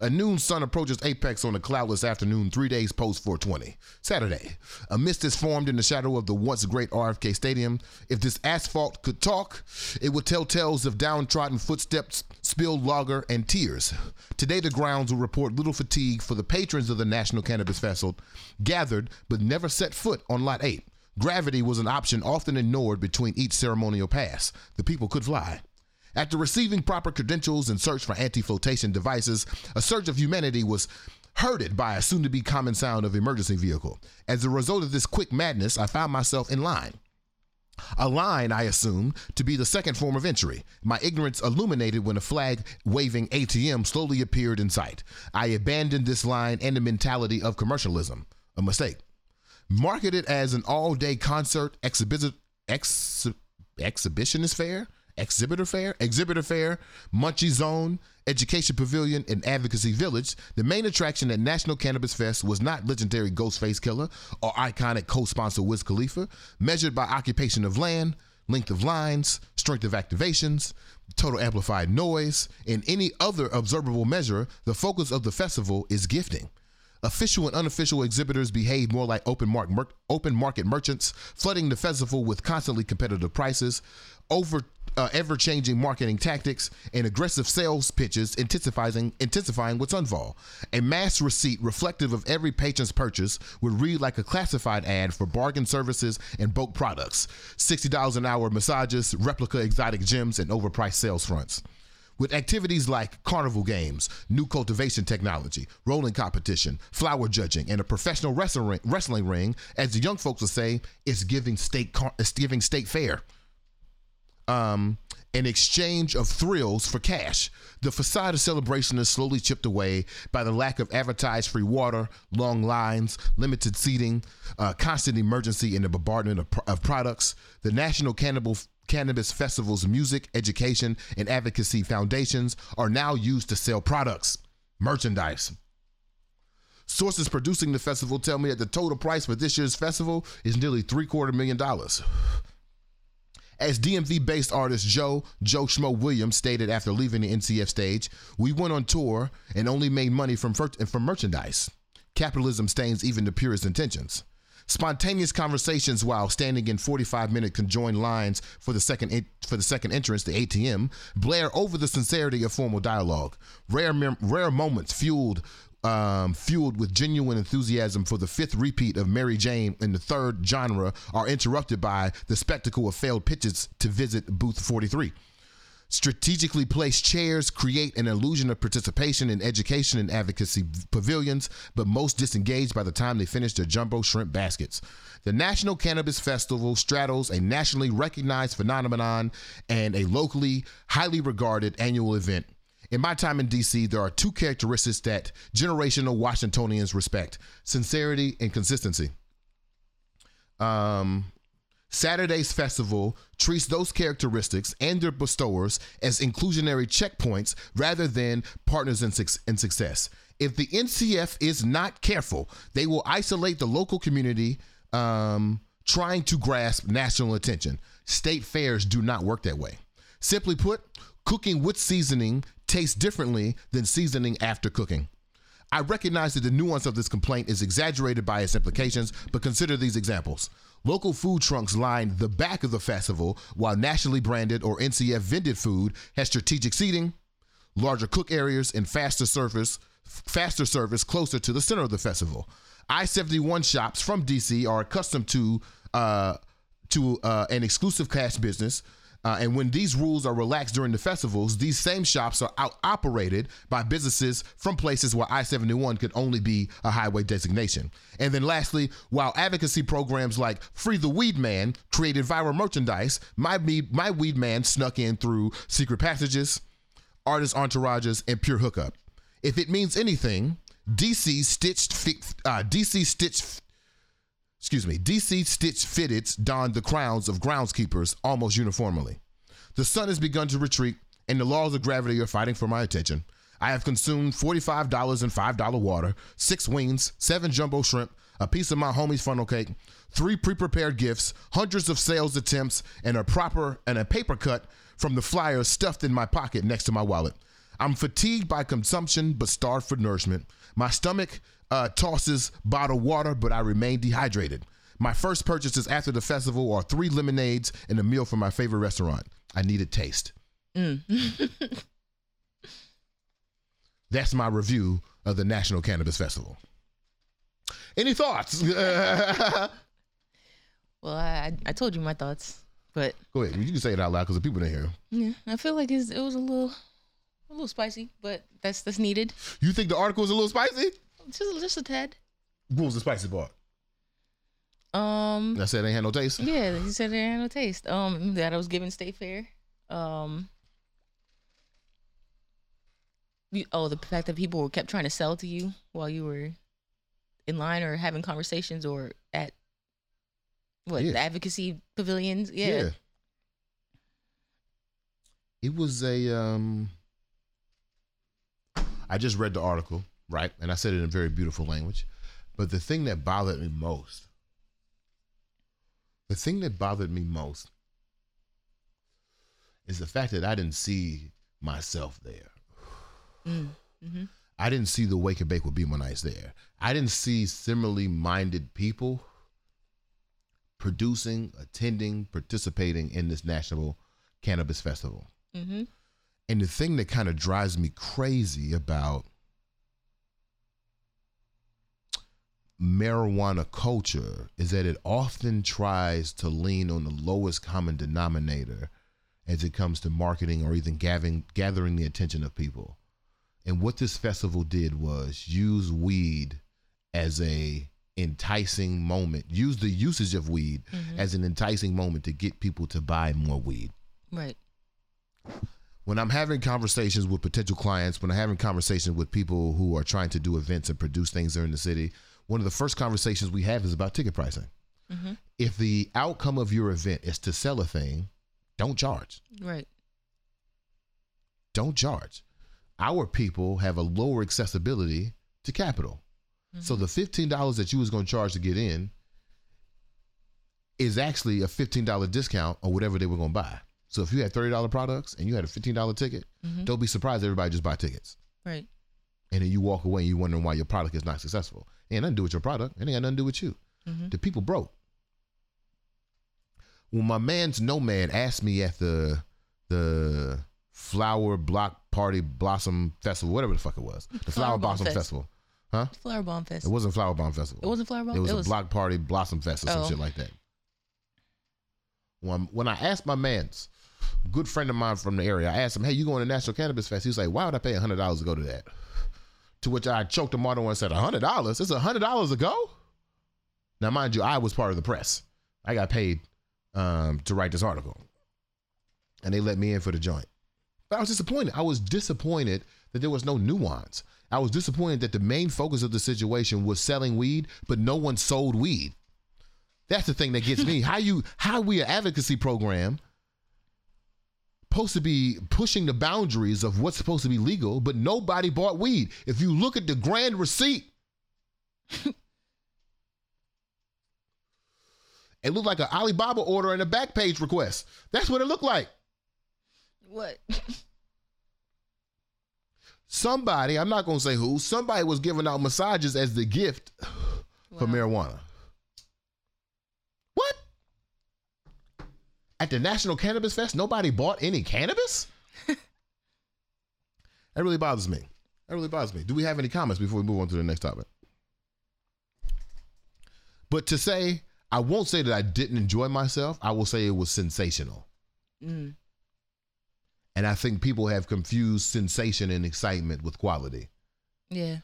Speaker 1: A noon sun approaches apex on a cloudless afternoon, three days post 420. Saturday. A mist is formed in the shadow of the once great RFK Stadium. If this asphalt could talk, it would tell tales of downtrodden footsteps, spilled lager, and tears. Today, the grounds will report little fatigue for the patrons of the National Cannabis Festival, gathered but never set foot on Lot 8. Gravity was an option often ignored between each ceremonial pass. The people could fly. After receiving proper credentials and search for anti flotation devices, a surge of humanity was herded by a soon to be common sound of emergency vehicle. As a result of this quick madness, I found myself in line. A line, I assume, to be the second form of entry. My ignorance illuminated when a flag waving ATM slowly appeared in sight. I abandoned this line and the mentality of commercialism. A mistake. Marketed as an all day concert exhibition, ex, exhibitionist fair, exhibitor fair, exhibitor fair, munchie zone, education pavilion, and advocacy village, the main attraction at National Cannabis Fest was not legendary Ghostface Killah or iconic co-sponsor Wiz Khalifa. Measured by occupation of land, length of lines, strength of activations, total amplified noise, and any other observable measure, the focus of the festival is gifting. Official and unofficial exhibitors behave more like open, mark, mer- open market merchants, flooding the festival with constantly competitive prices, over uh, ever-changing marketing tactics, and aggressive sales pitches, intensifying intensifying what's unfall. A mass receipt reflective of every patron's purchase would read like a classified ad for bargain services and bulk products, sixty dollars an hour massages, replica exotic gems, and overpriced sales fronts with activities like carnival games, new cultivation technology, rolling competition, flower judging, and a professional wrestling ring, as the young folks will say, it's giving state it's giving state fair. Um, an exchange of thrills for cash. The facade of celebration is slowly chipped away by the lack of advertised free water, long lines, limited seating, uh, constant emergency and the bombardment of, of products. The National Cannibal Cannabis Festival's music, education, and advocacy foundations are now used to sell products, merchandise. Sources producing the festival tell me that the total price for this year's festival is nearly three quarter million dollars. As DMV based artist Joe, Joe Schmo Williams stated after leaving the NCF stage, we went on tour and only made money from, from merchandise. Capitalism stains even the purest intentions. Spontaneous conversations while standing in 45-minute conjoined lines for the second in, for the second entrance, the ATM, blare over the sincerity of formal dialogue. Rare mem- rare moments fueled um, fueled with genuine enthusiasm for the fifth repeat of Mary Jane in the third genre are interrupted by the spectacle of failed pitches to visit booth 43 strategically placed chairs create an illusion of participation in education and advocacy pavilions, but most disengaged by the time they finish their jumbo shrimp baskets. The National Cannabis Festival straddles a nationally recognized phenomenon and a locally highly regarded annual event. In my time in DC, there are two characteristics that generational Washingtonians respect sincerity and consistency. Um, Saturday's festival treats those characteristics and their bestowers as inclusionary checkpoints rather than partners in, su- in success. If the NCF is not careful, they will isolate the local community um, trying to grasp national attention. State fairs do not work that way. Simply put, cooking with seasoning tastes differently than seasoning after cooking. I recognize that the nuance of this complaint is exaggerated by its implications, but consider these examples. Local food trunks line the back of the festival, while nationally branded or NCF vended food has strategic seating, larger cook areas, and faster service, faster service closer to the center of the festival. I-71 shops from DC are accustomed to uh, to uh, an exclusive cash business. Uh, and when these rules are relaxed during the festivals, these same shops are out operated by businesses from places where I 71 could only be a highway designation. And then lastly, while advocacy programs like Free the Weed Man created viral merchandise, my, my Weed Man snuck in through secret passages, artist entourages, and pure hookup. If it means anything, DC stitched uh, DC stitched excuse me, DC Stitch Fitteds donned the crowns of groundskeepers almost uniformly. The sun has begun to retreat, and the laws of gravity are fighting for my attention. I have consumed $45 and $5 water, six wings, seven jumbo shrimp, a piece of my homie's funnel cake, three pre-prepared gifts, hundreds of sales attempts, and a proper and a paper cut from the flyer stuffed in my pocket next to my wallet. I'm fatigued by consumption but starved for nourishment. My stomach uh, tosses bottled water, but I remain dehydrated. My first purchases after the festival are three lemonades and a meal from my favorite restaurant. I need a taste. Mm. That's my review of the National Cannabis Festival. Any thoughts?
Speaker 2: well, I, I told you my thoughts, but
Speaker 1: go ahead. You can say it out loud because the people didn't hear.
Speaker 2: Yeah, I feel like it was a little, a little spicy, but that's that's needed.
Speaker 1: You think the article is a little spicy?
Speaker 2: Just just a tad.
Speaker 1: What was the spicy part?
Speaker 2: Um,
Speaker 1: I said they had no taste.
Speaker 2: Yeah, he said they had no taste. Um, that I was given state fair. Um, you, oh, the fact that people were kept trying to sell to you while you were in line or having conversations or at what yeah. the advocacy pavilions. Yeah. yeah.
Speaker 1: It was a um. I just read the article right? And I said it in very beautiful language. But the thing that bothered me most, the thing that bothered me most is the fact that I didn't see myself there.
Speaker 2: Mm. hmm
Speaker 1: I didn't see the Wake and Bake with Be More Nice there. I didn't see similarly minded people producing, attending, participating in this National Cannabis Festival.
Speaker 2: hmm
Speaker 1: And the thing that kind of drives me crazy about marijuana culture is that it often tries to lean on the lowest common denominator as it comes to marketing or even gathering, gathering the attention of people. And what this festival did was use weed as a enticing moment, use the usage of weed
Speaker 2: Mhm.
Speaker 1: as an enticing moment to get people to buy more weed
Speaker 2: Right.
Speaker 1: When I'm having conversations with potential clients, when I'm having conversations with people who are trying to do events and produce things here in the city, one of the first conversations we have is about ticket pricing.
Speaker 2: hmm
Speaker 1: If the outcome of your event is to sell a thing, don't charge.
Speaker 2: Right.
Speaker 1: Don't charge. Our people have a lower accessibility to capital. So the $15 that you was going to charge to get in is actually a $15 discount on whatever they were going to buy. So if you had $30 products and you had a $15 ticket,
Speaker 2: Mhm.
Speaker 1: don't be surprised everybody just buy tickets.
Speaker 2: Right.
Speaker 1: and then you walk away and you wondering why your product is not successful. It ain't nothing to do with your product. It ain't got nothing to do with you.
Speaker 2: Mhm.
Speaker 1: The people broke. When my man's Nomad asked me at the the Flower Block Party Blossom Festival, whatever the fuck it was, the
Speaker 2: Flower
Speaker 1: Flower Blossom
Speaker 2: Fest.
Speaker 1: Festival, huh?
Speaker 2: Flower Bomb Fest.
Speaker 1: It wasn't Flower Bomb Festival.
Speaker 2: It wasn't Flower Bomb.
Speaker 1: It was
Speaker 2: It
Speaker 1: a
Speaker 2: was-
Speaker 1: Block Party Blossom Fest or some
Speaker 2: Oh.
Speaker 1: shit like that. When when I asked my man's good friend of mine from the area, I asked him, "Hey, you going to National Cannabis Fest?" He was like, "Why would I pay hundred dollars to go to that?" To which I choked him on and said, hundred dollars? It's hundred dollars to go?" Now, mind you, I was part of the press. I got paid um, to write this article, and they let me in for the joint. But I was disappointed. I was disappointed that there was no nuance. I was disappointed that the main focus of the situation was selling weed, but no one sold weed. That's the thing that gets me. How you how we an advocacy program supposed to be pushing the boundaries of what's supposed to be legal, but nobody bought weed. If you look at the grand receipt, it looked like an Alibaba order and a back page request. That's what it looked like.
Speaker 2: What?
Speaker 1: Somebody, I'm not going to say who, somebody was giving out massages as the gift for marijuana. What? At the National Cannabis Fest, nobody bought any cannabis? that really bothers me. That really bothers me. Do we have any comments before we move on to the next topic? But to say, I won't say that I didn't enjoy myself. I will say it was sensational.
Speaker 2: Mm.
Speaker 1: And I think people have confused sensation and excitement with quality.
Speaker 2: Yeah.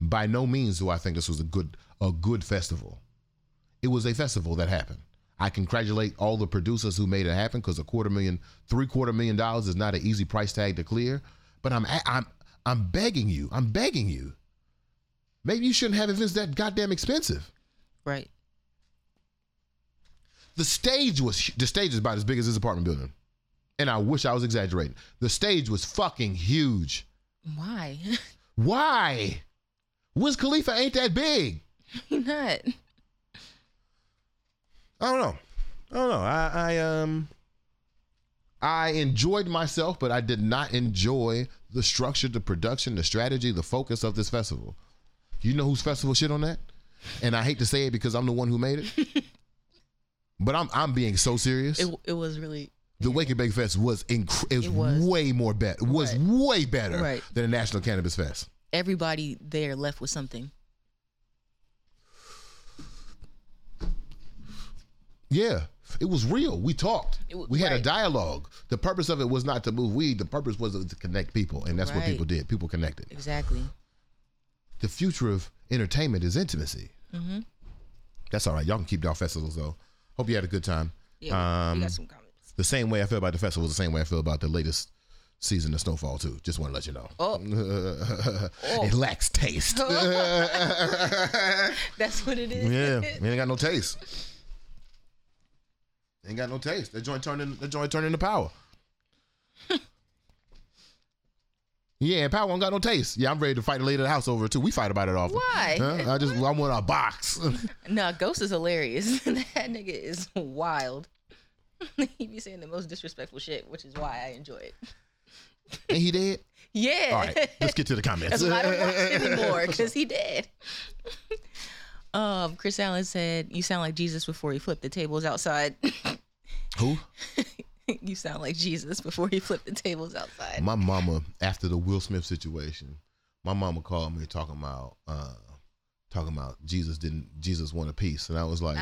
Speaker 1: By no means do I think this was a good a good festival. It was a festival that happened. I congratulate all the producers who made it happen because a quarter million, three quarter million dollars is not an easy price tag to clear. But I'm I'm I'm begging you, I'm begging you. Maybe you shouldn't have events that goddamn expensive.
Speaker 2: Right.
Speaker 1: The stage was the stage is about as big as this apartment building, and I wish I was exaggerating. The stage was fucking huge.
Speaker 2: Why?
Speaker 1: Why? Wiz Khalifa ain't that big.
Speaker 2: Not.
Speaker 1: I don't know. I don't know. I, I um I enjoyed myself, but I did not enjoy the structure, the production, the strategy, the focus of this festival. You know whose festival shit on that? And I hate to say it because I'm the one who made it. but I'm I'm being so serious.
Speaker 2: It, it was really.
Speaker 1: the Wake and Bake Fest was inc- it was,
Speaker 2: It was.
Speaker 1: way more better. Was
Speaker 2: Right.
Speaker 1: way better
Speaker 2: Right.
Speaker 1: than the National Cannabis Fest.
Speaker 2: Everybody there left with something.
Speaker 1: Yeah, it was real. We talked.
Speaker 2: It
Speaker 1: we had a dialogue. The purpose of it was not to move weed. The purpose was to connect people, and that's what people did. People connected.
Speaker 2: Exactly.
Speaker 1: The future of entertainment is intimacy.
Speaker 2: Mm-hmm.
Speaker 1: That's all right. Y'all can keep y'all festivals though. Hope you had a good time.
Speaker 2: Yeah.
Speaker 1: Um,
Speaker 2: we got some comments.
Speaker 1: The same way I feel about the festival is the same way I feel about the latest season of Snowfall too. Just want to let you know.
Speaker 2: Oh.
Speaker 1: it lacks taste.
Speaker 2: That's what it is.
Speaker 1: Yeah, it ain't got no taste. Ain't got no taste. That joint turned in, that joint turned into power. yeah, power ain't got no taste. Yeah, I'm ready to fight the lady of the house over it too. We fight about it often.
Speaker 2: Why?
Speaker 1: Huh? I just I want a box.
Speaker 2: No, Ghost is hilarious. that nigga is wild. he be saying the most disrespectful shit, which is why I enjoy it.
Speaker 1: And he did.
Speaker 2: Yeah.
Speaker 1: All right, let's get to the comments.
Speaker 2: I don't watch anymore because he did. Um, Chris Allen said, "You sound like Jesus before he flipped the tables outside."
Speaker 1: Who?
Speaker 2: you sound like Jesus before he flipped the tables outside.
Speaker 1: My mama, after the Will Smith situation, my mama called me talking about uh talking about Jesus didn't Jesus want a peace. And I was like,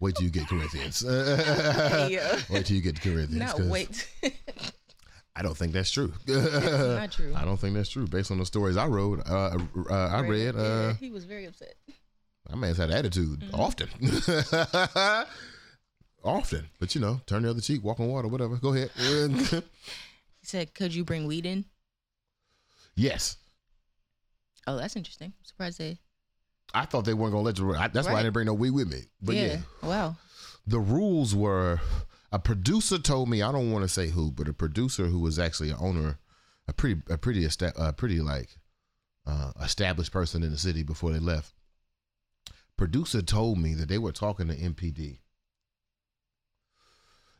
Speaker 1: wait till you get Corinthians.
Speaker 2: Yeah.
Speaker 1: wait till you get to Corinthians.
Speaker 2: No, wait.
Speaker 1: I don't think that's true.
Speaker 2: not true.
Speaker 1: I don't think that's true. Based on the stories I wrote, uh, uh, I read,
Speaker 2: Yeah,
Speaker 1: uh,
Speaker 2: he was very upset.
Speaker 1: My man's had attitude
Speaker 2: Mm-hmm.
Speaker 1: often. often. But you know, turn the other cheek, walk on water, whatever. Go ahead.
Speaker 2: He said, "Could you bring weed in?"
Speaker 1: yes.
Speaker 2: Oh, that's interesting. I'm surprised they.
Speaker 1: I thought they weren't gonna let you. I, that's why I didn't bring no weed with me. But yeah.
Speaker 2: yeah. Wow.
Speaker 1: the rules were a producer told me I don't want to say who, but a producer who was actually an owner, a pretty a pretty a pretty like uh, established person in the city before they left. Producer told me that they were talking to MPD,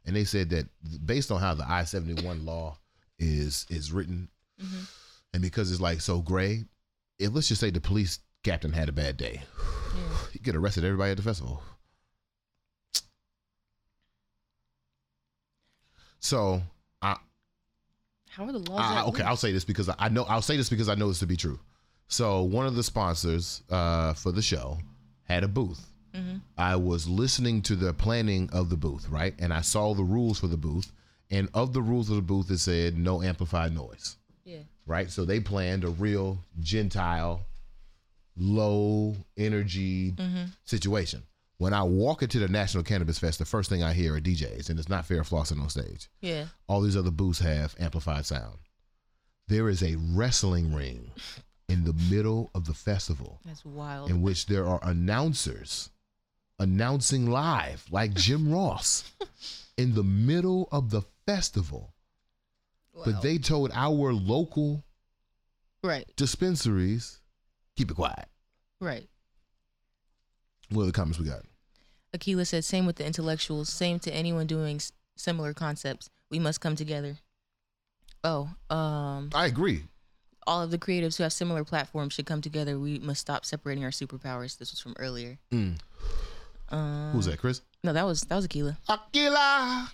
Speaker 1: and they said that based on how the I seventy one law is is written,
Speaker 2: Mm-hmm.
Speaker 1: and because it's like so gray, if let's just say the police captain had a bad day,
Speaker 2: Yeah.
Speaker 1: he get arrested everybody at the festival. So I,
Speaker 2: How are the laws?
Speaker 1: I okay. I'll say this because I know I'll say this because I know this to be true. So one of the sponsors uh, for the show had a booth.
Speaker 2: Mm-hmm.
Speaker 1: I was listening to the planning of the booth, right, and I saw the rules for the booth. And of the rules of the booth, it said no amplified noise,
Speaker 2: Yeah.
Speaker 1: right? So they planned a real Gentile, low energy situation. When I walk into the National Cannabis Fest, the first thing I hear are DJs, and it's not fair flossing on stage
Speaker 2: Yeah.
Speaker 1: all these other booths have amplified sound. There is a wrestling ring in the middle of the festival
Speaker 2: That's wild.
Speaker 1: in which there are announcers announcing live, like Jim Ross, in the middle of the festival.
Speaker 2: Wow.
Speaker 1: But they told our local
Speaker 2: right.
Speaker 1: dispensaries, keep it quiet.
Speaker 2: Right.
Speaker 1: What are the comments we got?
Speaker 2: Aquila said, same with the intellectuals, same to anyone doing similar concepts. We must come together. Oh, um,
Speaker 1: I agree.
Speaker 2: All of the creatives who have similar platforms should come together. We must stop separating our superpowers. This was from earlier.
Speaker 1: Mm.
Speaker 2: Um,
Speaker 1: Who's that, Chris?
Speaker 2: No, that was that was Aquila.
Speaker 1: Aquila.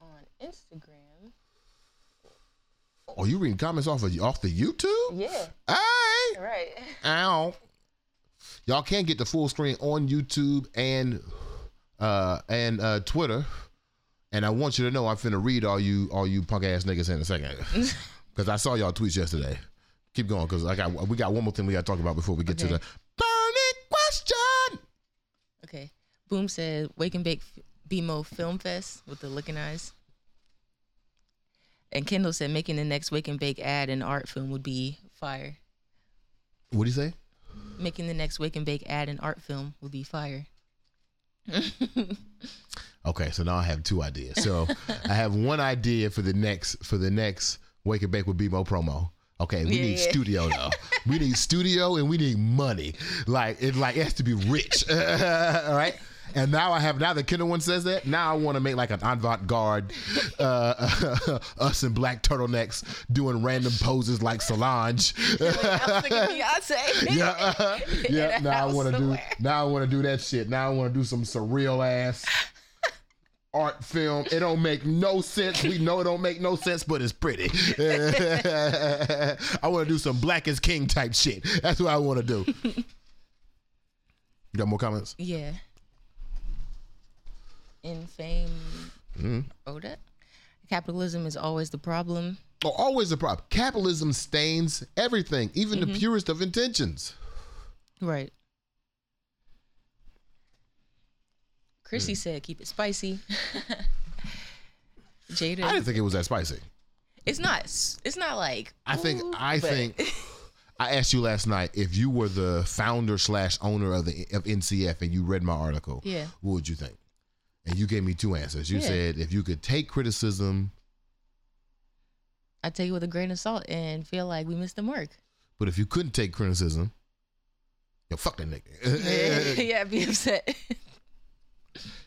Speaker 2: On Instagram.
Speaker 1: Oh, you reading comments off of off the YouTube?
Speaker 2: Yeah.
Speaker 1: Hey.
Speaker 2: Right.
Speaker 1: Ow. Y'all can't get the full screen on YouTube and uh and uh Twitter. And I want you to know I'm finna read all you all you punk ass niggas in a second. Cause I saw y'all tweets yesterday. Keep going, cause I got we got one more thing we gotta talk about before we get to the burning question.
Speaker 2: Okay. Boom said, "Wake and Bake BMO Film Fest with the looking eyes." And Kendall said, "Making the next Wake and Bake ad and art film would be fire."
Speaker 1: What do you say?
Speaker 2: Making the next Wake and Bake ad and art film would be fire.
Speaker 1: Okay, so now I have two ideas. So I have one idea for the next for the next Wake and Bake with BMO promo. Okay, we
Speaker 2: Yeah,
Speaker 1: need
Speaker 2: yeah.
Speaker 1: studio though. we need studio and we need money. Like it like it has to be rich. All right. And now I have now the Kindle one says that. Now I want to make like an avant-garde, uh, us in black turtlenecks doing random poses like Solange.
Speaker 2: I was thinking Beyonce.
Speaker 1: yeah, yeah.
Speaker 2: In a
Speaker 1: Now I want to do. Now I want to do that shit. Now I want to do some surreal ass art film. It don't make no sense. We know it don't make no sense, but it's pretty. I want to do some Black is King type shit. That's what I want to do. You got more comments?
Speaker 2: Yeah. In fame,
Speaker 1: Mm-hmm.
Speaker 2: oh that capitalism is always the problem.
Speaker 1: Oh, always the problem. Capitalism stains everything, even the purest of intentions.
Speaker 2: Right. Chrissy said, "Keep it spicy." Jada,
Speaker 1: I didn't think it was that spicy.
Speaker 2: it's not. It's not like.
Speaker 1: I think
Speaker 2: ooh,
Speaker 1: I
Speaker 2: but-
Speaker 1: think I asked you last night if you were the founder slash owner of the of NCF and you read my article.
Speaker 2: Yeah.
Speaker 1: What would you think? And you gave me two answers. You
Speaker 2: Yeah.
Speaker 1: said if you could take criticism,
Speaker 2: I take it with a grain of salt and feel like we missed the mark.
Speaker 1: but if you couldn't take criticism, yo, fuck that nigga.
Speaker 2: yeah, be upset.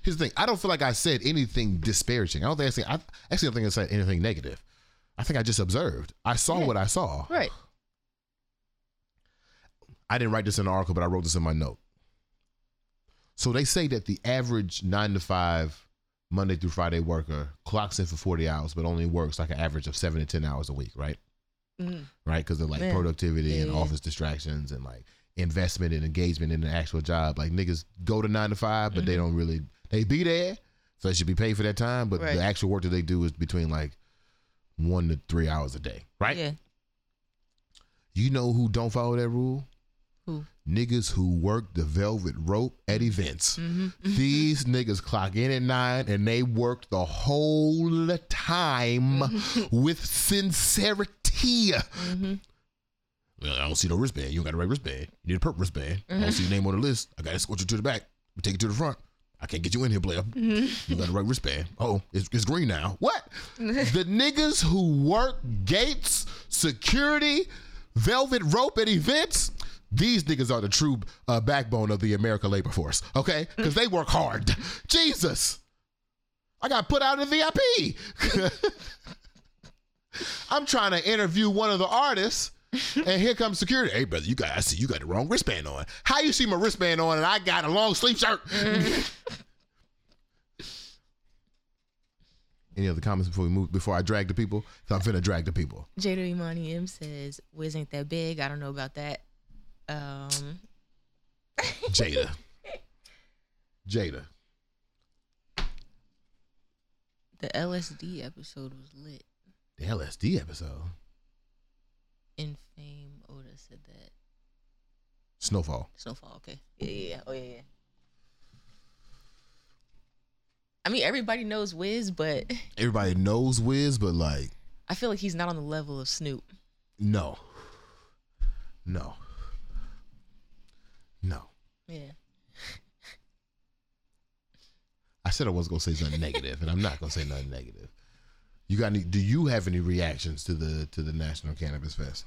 Speaker 1: Here's the thing. I don't feel like I said anything disparaging. I don't think I said. I actually don't think I said anything negative. I think I just observed. I saw
Speaker 2: Yeah.
Speaker 1: what I saw.
Speaker 2: Right.
Speaker 1: I didn't write this in the article, but I wrote this in my note. So they say that the average nine to five Monday through Friday worker clocks in for 40 hours, but only works like an average of seven to 10 hours a week, right?
Speaker 2: Mhm.
Speaker 1: Right? Because of like
Speaker 2: Man.
Speaker 1: productivity
Speaker 2: Yeah,
Speaker 1: and office distractions and like investment and engagement in the actual job. Like niggas go to nine to five, but they don't really, they be there. So they should be paid for that time. But
Speaker 2: Mm-hmm. Right.
Speaker 1: the actual work that they do is between like one to three hours a day, right?
Speaker 2: Yeah.
Speaker 1: You know who don't follow that rule?
Speaker 2: Who?
Speaker 1: Niggas who work the velvet rope at events.
Speaker 2: Mm-hmm.
Speaker 1: These niggas clock in at nine and they work the whole time
Speaker 2: Mm-hmm.
Speaker 1: with sincerity. Well, I don't see no wristband. You don't got the right wristband. You need a purple wristband. I
Speaker 2: Mm-hmm.
Speaker 1: don't see your name on the list. I got to escort you to the back. Take you to the front. I can't get you in here, player.
Speaker 2: Mm-hmm.
Speaker 1: You got the right wristband. Oh, it's, it's green now. What? the niggas who work gates, security, velvet rope at events, these niggas are the true uh, backbone of the American labor force, okay? Because they work hard. Jesus. I got put out in the VIP. I'm trying to interview one of the artists. And here comes security. Hey, brother, you got I see you got the wrong wristband on. How you see my wristband on and I got a long sleeve shirt? Any other comments before we move before I drag the people? Cause I'm finna drag the people.
Speaker 2: Jada Imani M says, Wiz ain't that big. I don't know about that. Um,
Speaker 1: Jada. Jada.
Speaker 2: the LSD episode was lit.
Speaker 1: The LSD episode.
Speaker 2: In fame, Oda said that.
Speaker 1: Snowfall.
Speaker 2: Snowfall, okay. Yeah, yeah, yeah. Oh, yeah, yeah. I mean, everybody knows Wiz, but
Speaker 1: Everybody knows Wiz, but like,
Speaker 2: I feel like he's not on the level of Snoop.
Speaker 1: no. No. No.
Speaker 2: Yeah.
Speaker 1: I said I wasn't gonna say something negative, and I'm not gonna say nothing negative. You got any? Do you have any reactions to the to the National Cannabis Fest?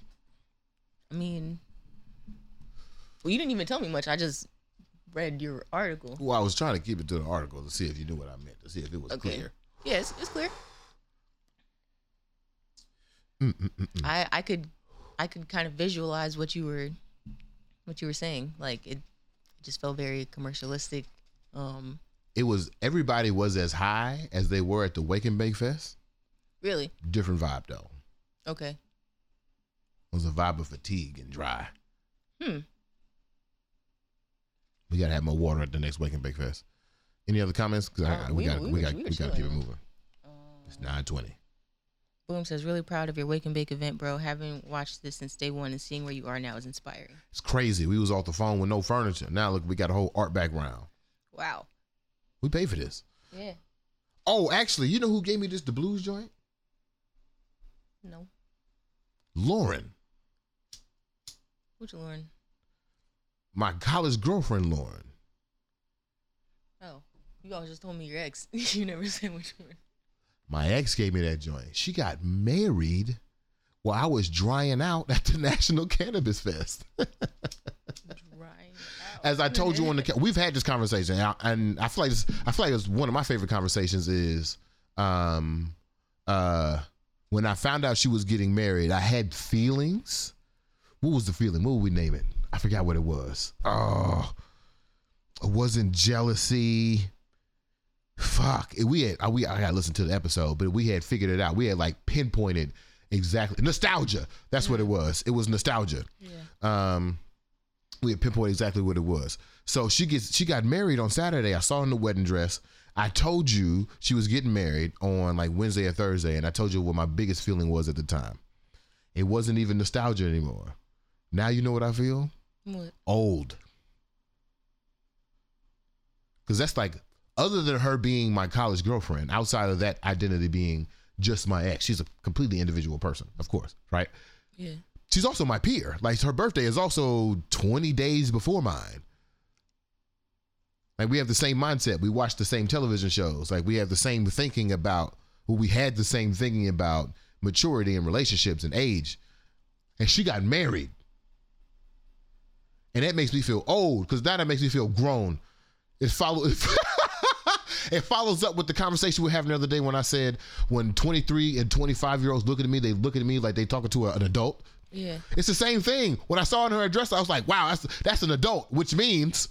Speaker 2: I mean, well, you didn't even tell me much. I just read your article.
Speaker 1: Well, I was trying to keep it to the article to see if you knew what I meant, to see if it was
Speaker 2: Okay.
Speaker 1: clear.
Speaker 2: Yes, it's clear.
Speaker 1: Mm-mm-mm-mm.
Speaker 2: I I could I could kind of visualize what you were what you were saying. Like it, it just felt very commercialistic. Um,
Speaker 1: It was everybody was as high as they were at the Wake and Bake Fest.
Speaker 2: Really.
Speaker 1: Different vibe though.
Speaker 2: Okay.
Speaker 1: It was a vibe of fatigue and dry.
Speaker 2: Hmm.
Speaker 1: We gotta have more water at the next Wake and Bake Fest. Any other comments? 'Cause I-
Speaker 2: Uh,
Speaker 1: we,
Speaker 2: we-
Speaker 1: got
Speaker 2: we
Speaker 1: we, got
Speaker 2: we
Speaker 1: we, got to keep it moving. It's nine twenty.
Speaker 2: Boom says really proud of your wake and bake event, bro. Having watched this since day one and seeing where you are now is inspiring.
Speaker 1: It's crazy. We was off the phone with no furniture. Now look, we got a whole art background.
Speaker 2: Wow.
Speaker 1: We paid for this.
Speaker 2: Yeah.
Speaker 1: Oh, actually, you know who gave me this the blues joint?
Speaker 2: No.
Speaker 1: Lauren,
Speaker 2: Which Lauren?
Speaker 1: my college girlfriend, Lauren.
Speaker 2: Oh, you all just told me your ex. you never said which one.
Speaker 1: My ex gave me that joint. She got married while I was drying out at the National Cannabis Fest.
Speaker 2: Drying out.
Speaker 1: As I told you on the, we've had this conversation, and I, and I feel like this, I feel like it's one of my favorite conversations is, um, uh, when I found out she was getting married, I had feelings. What was the feeling? What would we name it? I forgot what it was. Oh, it wasn't jealousy. Fuck. We had we I gotta listen to the episode, but we had figured it out. We had like pinpointed exactly nostalgia. That's what it was. It was nostalgia.
Speaker 2: Yeah.
Speaker 1: Um, we had pinpointed exactly what it was. So she gets she got married on Saturday. I saw her in the wedding dress. I told you she was getting married on like Wednesday or Thursday, and I told you what my biggest feeling was at the time. It wasn't even nostalgia anymore. Now you know what I feel?
Speaker 2: What?
Speaker 1: Old. Because that's like, other than her being my college girlfriend, outside of that identity being just my ex, she's a completely individual person, of course, right?
Speaker 2: Yeah.
Speaker 1: she's also my peer. Like her birthday is also 20 days before mine. Like we have the same mindset. We watch the same television shows. Like we have the same thinking about well, we had the same thinking about maturity and relationships and age. And she got married. And that makes me feel old because now that makes me feel grown. It follow it follows up with the conversation we were having the other day when I said when 23 and 25 year olds look at me, they look at me like they talking to a- an adult.
Speaker 2: Yeah.
Speaker 1: It's the same thing. When I saw in her address, I was like, wow, that's that's an adult, which means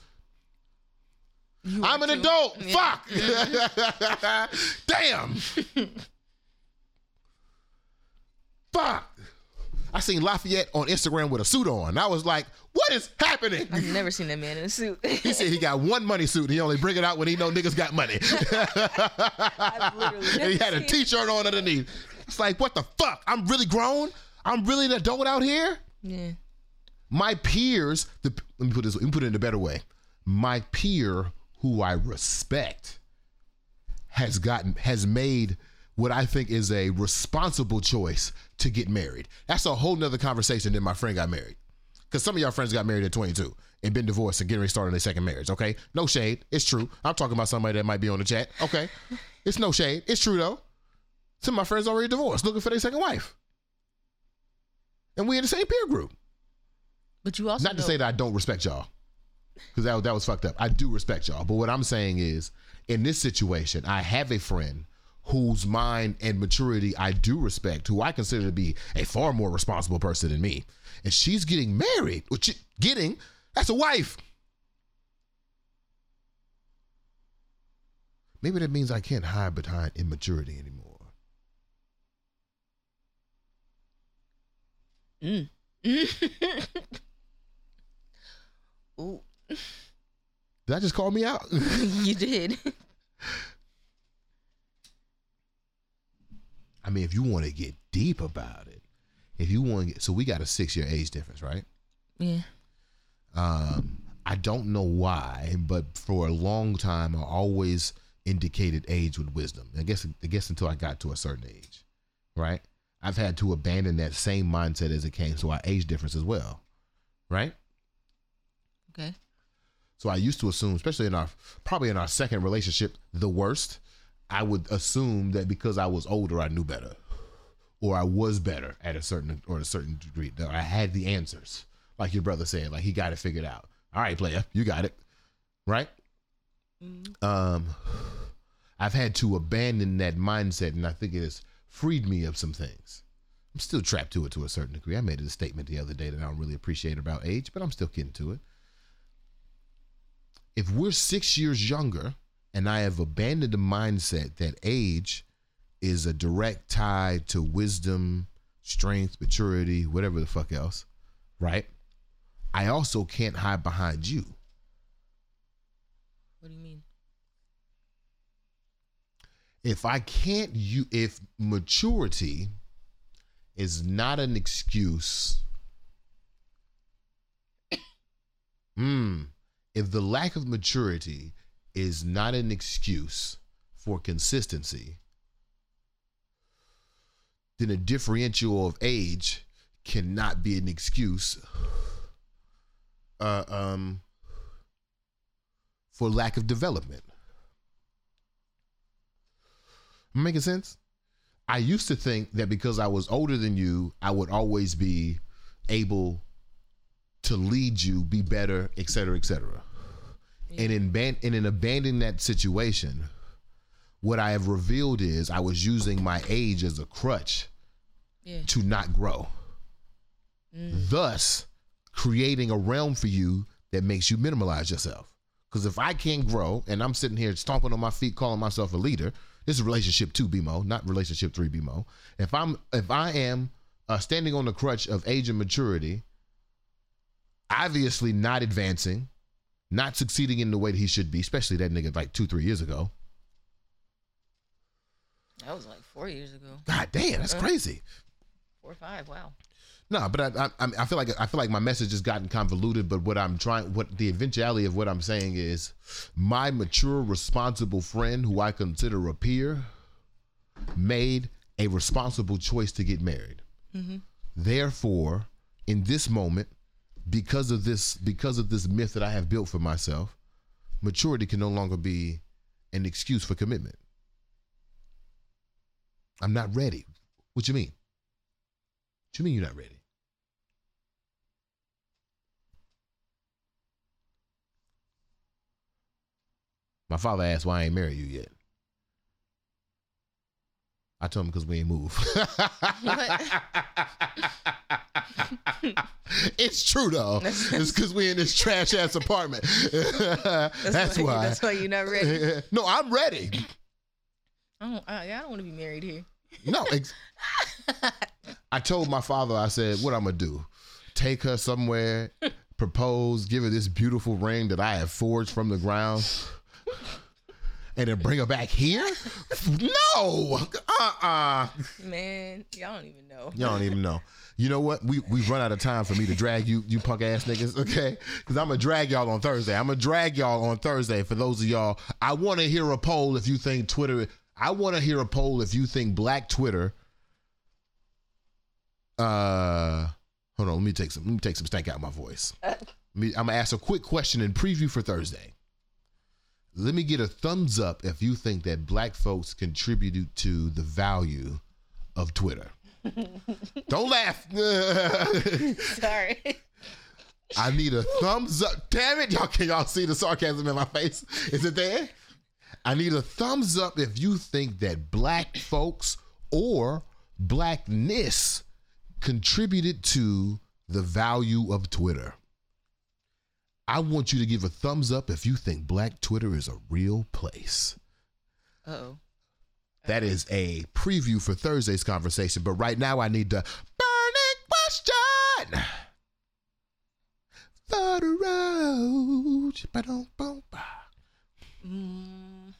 Speaker 2: You
Speaker 1: I'm an
Speaker 2: too.
Speaker 1: adult.
Speaker 2: Yeah.
Speaker 1: Fuck. Damn. Fuck. I seen Lafayette on Instagram with a suit on. I was like, what is happening?
Speaker 2: I've never seen that man in a suit.
Speaker 1: He said he got one money suit. He only bring it out when he know niggas got money. He had a t-shirt on underneath. It's like, what the fuck? I'm really grown. I'm really an adult out here.
Speaker 2: Yeah.
Speaker 1: My peers, the, let me put this. Let me put it in a better way. My peer, who I respect, has gotten has made what I think is a responsible choice to get married. That's a whole nother conversation than my friend got married. Because some of y'all friends got married at 22 and been divorced and getting ready to start on their second marriage. Okay, no shade. It's true. I'm talking about somebody that might be on the chat. Okay, it's no shade. It's true though. Some of my friends already divorced, looking for their second wife, and we in the same peer group.
Speaker 2: But you also
Speaker 1: Not to say that I don't respect y'all, because that, that was fucked up. I do respect y'all. But what I'm saying is, in this situation, I have a friend whose mind and maturity I do respect, who I consider to be a far more responsible person than me. And she's getting married. Which getting, that's a wife. Maybe that means I can't hide behind immaturity anymore.
Speaker 2: Mm. Ooh,
Speaker 1: Did I just call me out?
Speaker 2: you did.
Speaker 1: I mean, if you want to get deep about it, if you want to get, so we got a six year age difference, right?
Speaker 2: Yeah.
Speaker 1: Um, I don't know why, but for a long time, I always indicated age with wisdom. I guess, I guess until I got to a certain age, right? I've had to abandon that same mindset as it came to our age difference as well, right?
Speaker 2: Okay.
Speaker 1: So I used to assume, especially in our probably in our second relationship, the worst, I would assume that because I was older, I knew better, or I was better at a certain or a certain degree. That I had the answers, like your brother said, like he got it figured out. All right, player, you got it, right? Um, I've had to abandon that mindset, and I think it has freed me of some things. I'm still trapped to it to a certain degree. I made a statement the other day that I don't really appreciate about age, but I'm still getting to it if we're six years younger and I have abandoned the mindset that age is a direct tie to wisdom, strength, maturity, whatever the fuck else, right? I also can't hide behind you.
Speaker 2: What do you mean?
Speaker 1: If I can't you if maturity is not an excuse Hmm. If the lack of maturity is not an excuse for consistency, then a differential of age cannot be an excuse uh, um, for lack of development. Making sense? I used to think that because I was older than you, I would always be able to lead you, be better, et cetera, And in ban- and in abandoning that situation, what I have revealed is I was using my age as a crutch
Speaker 2: Yeah.
Speaker 1: to not grow. Thus, creating a realm for you that makes you minimalize yourself. Because if I can't grow and I'm sitting here stomping on my feet, calling myself a leader, this is relationship two BMO, not relationship three BMO. If I'm if I am uh, standing on the crutch of age and maturity, obviously not advancing, not succeeding in the way that he should be, especially that nigga like two, three years ago.
Speaker 2: That was like four years ago.
Speaker 1: God damn, that's crazy.
Speaker 2: Four or five. Wow.
Speaker 1: No, but I, I, I feel like I feel like my message has gotten convoluted. But what I'm trying, what the eventuality of what I'm saying is, my mature, responsible friend, who I consider a peer, made a responsible choice to get married. Mm-hmm. Therefore, in this moment, because of this, because of this myth that I have built for myself, maturity can no longer be an excuse for commitment. I'm not ready. What you mean? What you mean you're not ready? My father asked why I ain't married you yet. I told him because we ain't moved. it's true though. It's because we in this trash ass apartment. That's, why.
Speaker 2: That's why you're not ready.
Speaker 1: no, I'm ready.
Speaker 2: I don't. I, I don't want to be married here.
Speaker 1: No, ex- I told my father, I said, what I'm gonna do? Take her somewhere, propose, give her this beautiful ring that I have forged from the ground, and then bring her back here? No, uh-uh.
Speaker 2: Man, y'all don't even know.
Speaker 1: Y'all don't even know. You know what? We we've run out of time for me to drag you, you punk ass niggas, okay? Because I'm gonna drag y'all on Thursday. I'm gonna drag y'all on Thursday. For those of y'all, I want to hear a poll if you think Twitter. I want to hear a poll if you think Black Twitter. Uh, hold on. Let me take some. Let me take some stank out of my voice. Me, I'm gonna ask a quick question in preview for Thursday. Let me get a thumbs up if you think that Black folks contributed to the value of Twitter. Don't laugh.
Speaker 2: Sorry.
Speaker 1: I need a thumbs up. Damn it, y'all can y'all see the sarcasm in my face? Is it there? I need a thumbs up if you think that black folks or blackness contributed to the value of Twitter. I want you to give a thumbs up if you think black Twitter is a real place.
Speaker 2: oh.
Speaker 1: That is a preview for Thursday's conversation. But right now, I need the burning question for the road. Ba-dum-bum-ba.
Speaker 2: Mm,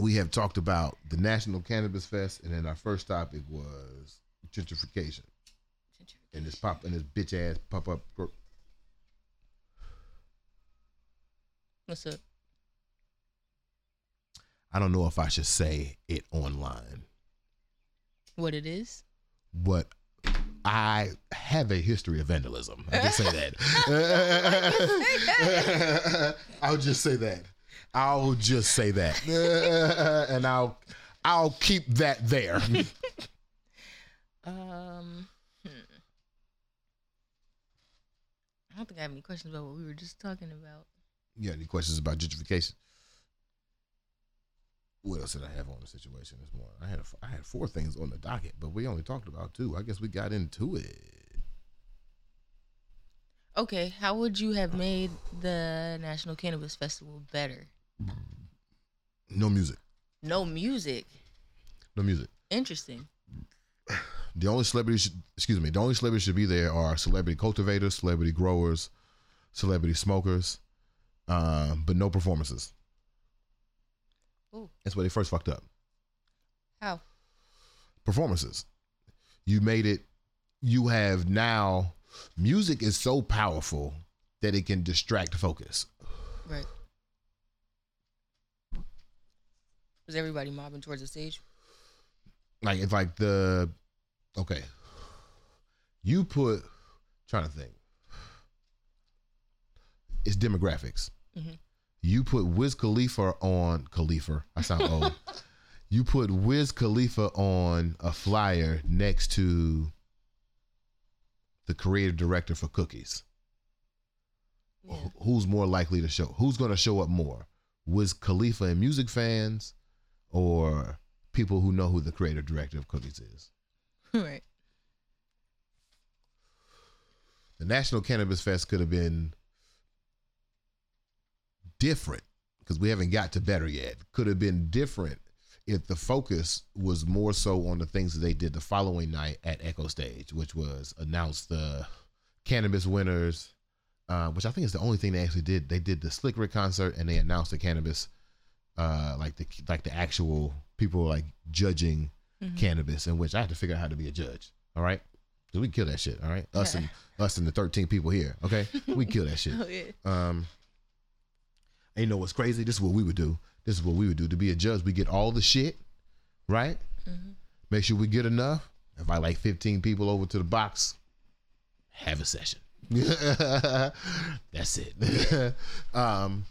Speaker 1: We have talked about the National Cannabis Fest, and then our first topic was gentrification and this pop and this bitch ass pop up.
Speaker 2: what's up?
Speaker 1: I don't know if I should say it online,
Speaker 2: What it is?
Speaker 1: but I have a history of vandalism. I'll just say that. I'll just say that. I'll just say that, and I'll I'll keep that there.
Speaker 2: Um. Hmm. I don't think I have any questions about what we were just talking about.
Speaker 1: You got any questions about gentrification? What else did I have on the situation this morning? I had a, I had four things on the docket, but we only talked about two. I guess we got into it.
Speaker 2: Okay, how would you have made the National Cannabis Festival better?
Speaker 1: No music.
Speaker 2: No music.
Speaker 1: No music.
Speaker 2: Interesting.
Speaker 1: The only celebrities, should, excuse me, the only celebrities should be there are celebrity cultivators, celebrity growers, celebrity smokers, um, but no performances.
Speaker 2: Ooh.
Speaker 1: That's where they first fucked up.
Speaker 2: How?
Speaker 1: Performances. You made it. You have now. Music is so powerful that it can distract focus.
Speaker 2: Right. Was everybody mobbing towards the stage?
Speaker 1: like it's like the okay. You put trying to think. It's demographics.
Speaker 2: Mhm.
Speaker 1: you put wiz khalifa on khalifa i sound old. You put wiz khalifa on a flyer next to the creative director for cookies.
Speaker 2: Yeah.
Speaker 1: Who's more likely to show who's going to show up more? Wiz khalifa and music fans or people who know who the creative director of cookies is
Speaker 2: right.
Speaker 1: the National Cannabis Fest could have been different because we haven't got to better yet. Could have been different if the focus was more so on the things that they did the following night at Echo Stage, which was announce the cannabis winners, uh, which I think is the only thing they actually did. They did the Slick Rick concert and they announced the cannabis, uh, like the like the actual people like judging cannabis, in which I had to figure out how to be a judge. All right. So we kill that shit, all right? Us and us and the 13 people here, okay? We kill that shit.
Speaker 2: Oh yeah.
Speaker 1: Um, and you know what's crazy? This is what we would do. This is what we would do. To be a judge, we get all the shit, right? Make sure we get enough. Invite like 15 people over to the box. Have a session. That's it. um,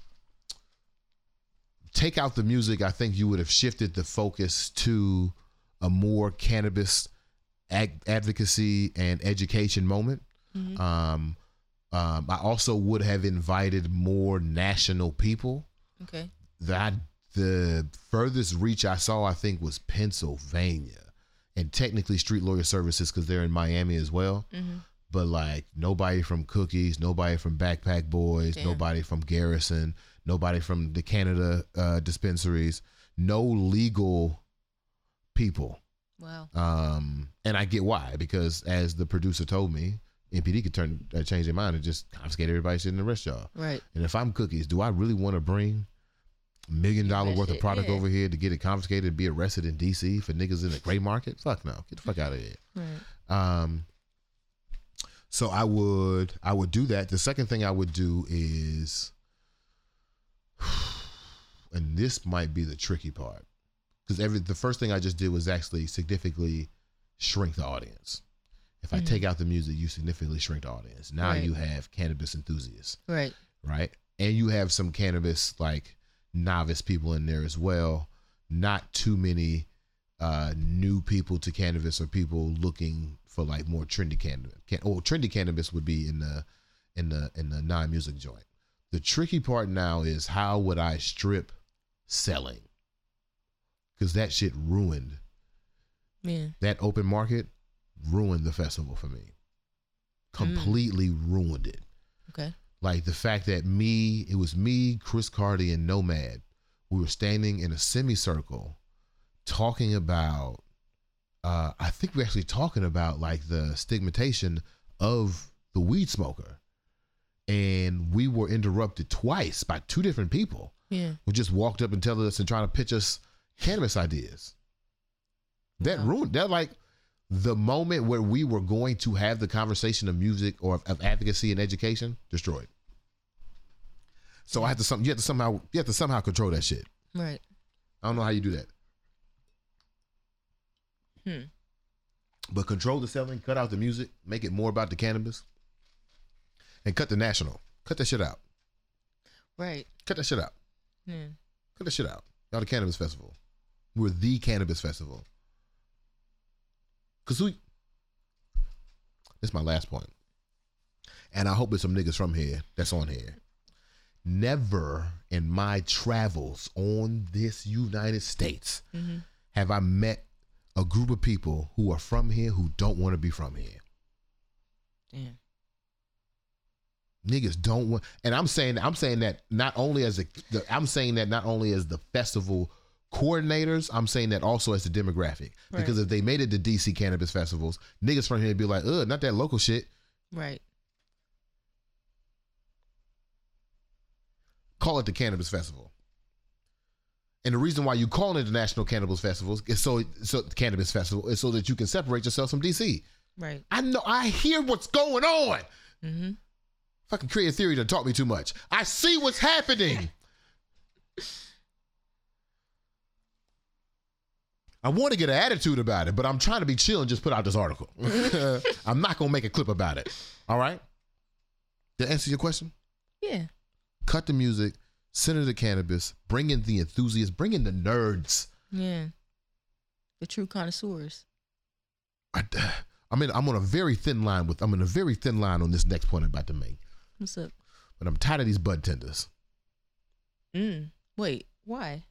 Speaker 1: take out the music. I think you would have shifted the focus to a more cannabis ag- advocacy and education moment. Um, Um, I also would have invited more national people.
Speaker 2: Okay.
Speaker 1: That the furthest reach I saw, I think, was Pennsylvania, and technically Street Lawyer Services because they're in Miami as well.
Speaker 2: Mm-hmm.
Speaker 1: But like nobody from Cookies, nobody from Backpack Boys,
Speaker 2: Damn.
Speaker 1: nobody from Garrison, nobody from the Canada uh, dispensaries, no legal people.
Speaker 2: Wow.
Speaker 1: Um, and I get why because as the producer told me, MPD could turn uh, change their mind and just confiscate everybody sitting in the rest y'all.
Speaker 2: Right.
Speaker 1: And if I'm cookies, do I really want to bring million dollar
Speaker 2: that
Speaker 1: worth of product
Speaker 2: yeah.
Speaker 1: over here to get it confiscated and be arrested in DC for niggas in the gray market? Fuck no. Get the fuck out of here.
Speaker 2: Right.
Speaker 1: Um so I would I would do that. The second thing I would do is and this might be the tricky part. Because every the first thing I just did was actually significantly shrink the audience. If I
Speaker 2: Mhm.
Speaker 1: take out the music, you significantly shrink the audience. Now
Speaker 2: Right.
Speaker 1: you have cannabis enthusiasts
Speaker 2: Right.
Speaker 1: right? And you have some cannabis like novice people in there as well. Not too many uh new people to cannabis or people looking for like more trendy cannabis. Can, oh, trendy cannabis would be in the in the in the non-music joint. The tricky part now is how would I strip selling? Cuz that shit ruined
Speaker 2: Yeah.
Speaker 1: that open market ruined the festival for me. Completely ruined it
Speaker 2: Okay.
Speaker 1: like the fact that me it was me chris cardi and nomad we were standing in a semicircle talking about uh i think we're actually talking about like the stigmatization of the weed smoker and we were interrupted twice by two different people
Speaker 2: Yeah.
Speaker 1: who just walked up and telling us and trying to pitch us cannabis ideas that
Speaker 2: Wow.
Speaker 1: ruined that like the moment where we were going to have the conversation of music or of, of advocacy and education destroyed. So I had to some you have to somehow you have to somehow control that shit.
Speaker 2: Right.
Speaker 1: I don't know how you do that.
Speaker 2: Hmm.
Speaker 1: But control the selling, cut out the music, make it more about the cannabis, and cut the national. Cut that shit out.
Speaker 2: Right.
Speaker 1: Cut that shit out.
Speaker 2: Yeah.
Speaker 1: Cut that shit out. Y'all the cannabis festival. We're the cannabis festival. Cause we this is my last point. And I hope there's some niggas from here that's on here. Never in my travels on this United States
Speaker 2: Mm-hmm.
Speaker 1: have I met a group of people who are from here who don't want to be from here.
Speaker 2: Damn.
Speaker 1: niggas don't want and i'm saying i'm saying that not only as a the, i'm saying that not only as the festival coordinators i'm saying that also as the demographic. Because if they made it to dc cannabis festivals niggas from here would be like ugh not that local shit.
Speaker 2: Right.
Speaker 1: call it the cannabis festival. And the reason why you call it the national cannabis festivals is so so cannabis festival is so that you can separate yourself from dc
Speaker 2: Right.
Speaker 1: i know i hear what's going on.
Speaker 2: Mm-hmm.
Speaker 1: fucking create a theory to talk me too much. I see what's happening I want to get an attitude about it, but I'm trying to be chill and just put out this article. I'm not gonna make a clip about it. All right. To answer your question?
Speaker 2: Yeah.
Speaker 1: Cut the music, center the cannabis, bring in the enthusiasts, bring in the nerds.
Speaker 2: Yeah. The true connoisseurs.
Speaker 1: I, I'm in. I'm on a very thin line with. I'm in a very thin line on this next point I'm about to make.
Speaker 2: What's up?
Speaker 1: But I'm tired of these bud tenders.
Speaker 2: Mm. Wait. Why?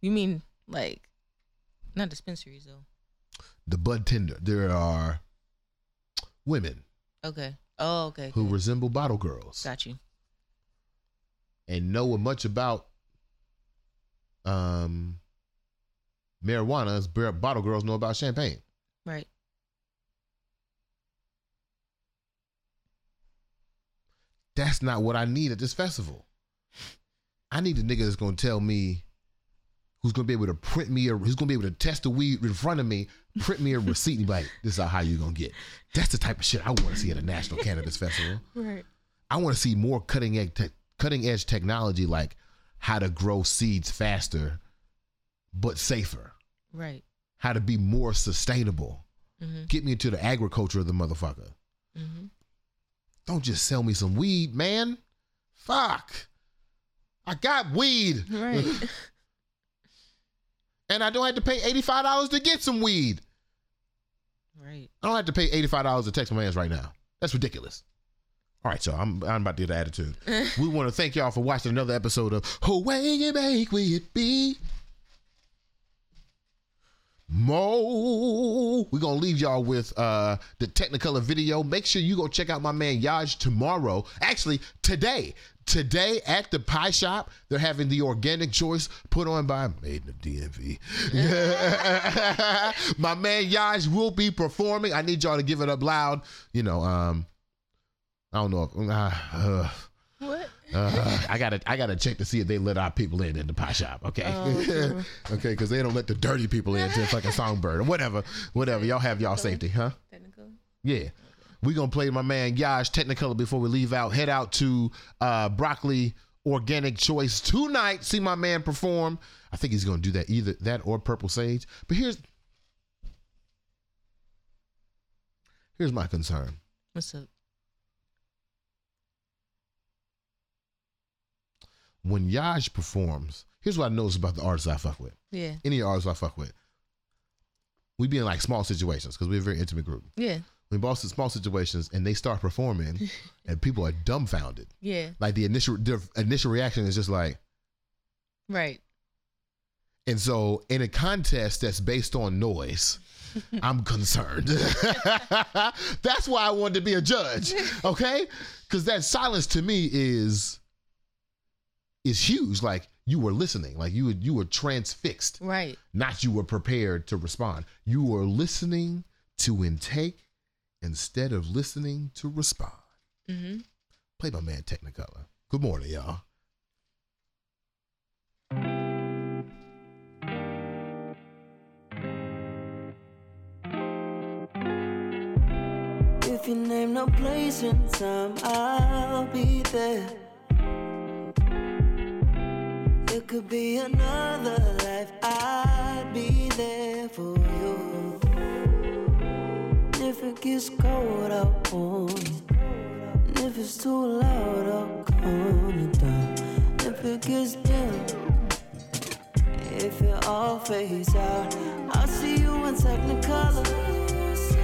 Speaker 2: You mean like not dispensaries though?
Speaker 1: The bud tender. There are women
Speaker 2: Okay. Oh, okay.
Speaker 1: who
Speaker 2: okay.
Speaker 1: resemble bottle girls
Speaker 2: Got you.
Speaker 1: and know much about um marijuana as bottle girls know about champagne.
Speaker 2: Right.
Speaker 1: That's not what I need at this festival. I need a nigga that's gonna tell me who's gonna be able to print me a who's gonna be able to test the weed in front of me, print me a receipt and be like, this is how you're gonna get. That's the type of shit I want to see at a national cannabis festival.
Speaker 2: Right.
Speaker 1: I want to see more cutting edge te- cutting edge technology like how to grow seeds faster but safer.
Speaker 2: Right.
Speaker 1: How to be more sustainable.
Speaker 2: Mm-hmm.
Speaker 1: Get me into the agriculture of the motherfucker.
Speaker 2: Mm-hmm.
Speaker 1: Don't just sell me some weed, man. Fuck. I got weed.
Speaker 2: Right.
Speaker 1: and I don't have to pay $85 to get some weed.
Speaker 2: right.
Speaker 1: I don't have to pay $85 to text my mans right now. That's ridiculous. All right, y'all. I'm, I'm about to get the attitude. we want to thank y'all for watching another episode of Way You Make We It Be. Mo, we're gonna leave y'all with uh the Technicolor video. Make sure you go check out my man Yaj tomorrow. Actually, today. Today at the pie shop, they're having the organic choice put on by Maiden of DMV. my man Yaj will be performing. I need y'all to give it up loud. You know, um, I don't know if uh, uh,
Speaker 2: What?
Speaker 1: uh, I gotta I gotta check to see if they let our people in in the pie shop. Okay,
Speaker 2: Oh,
Speaker 1: okay, because they don't let the dirty people in to fucking songbird or whatever, whatever. Y'all have y'all safety, huh?
Speaker 2: Technical.
Speaker 1: Yeah. We gonna play my man Yash Technicolor before we leave out. Head out to uh Broccoli Organic Choice tonight. See my man perform. I think he's gonna do that either that or Purple Sage. But here's here's my concern.
Speaker 2: What's up?
Speaker 1: When Yash performs, here's what I notice about the artists I fuck with.
Speaker 2: Yeah.
Speaker 1: Any artists I fuck with. We be in like small situations because we're a very intimate group.
Speaker 2: Yeah.
Speaker 1: Boss in small situations and they start performing and people are dumbfounded.
Speaker 2: Yeah.
Speaker 1: Like the initial the initial reaction is just like
Speaker 2: Right.
Speaker 1: and so in a contest that's based on noise, I'm concerned. that's why I wanted to be a judge. Okay? Cuz that silence to me is is huge. Like you were listening, like you you were transfixed.
Speaker 2: Right.
Speaker 1: not you were prepared to respond. You were listening to intake instead of listening to respond.
Speaker 2: Mm-hmm.
Speaker 1: Play my man Technicolor. Good morning, y'all.
Speaker 6: If you name no place and time, I'll be there. It could be another life, I'd be there for you. If it gets cold, I'll warm you. And if it's too loud, I'll calm you down. If it gets dim, if it all fades out, I'll see you in Technicolor.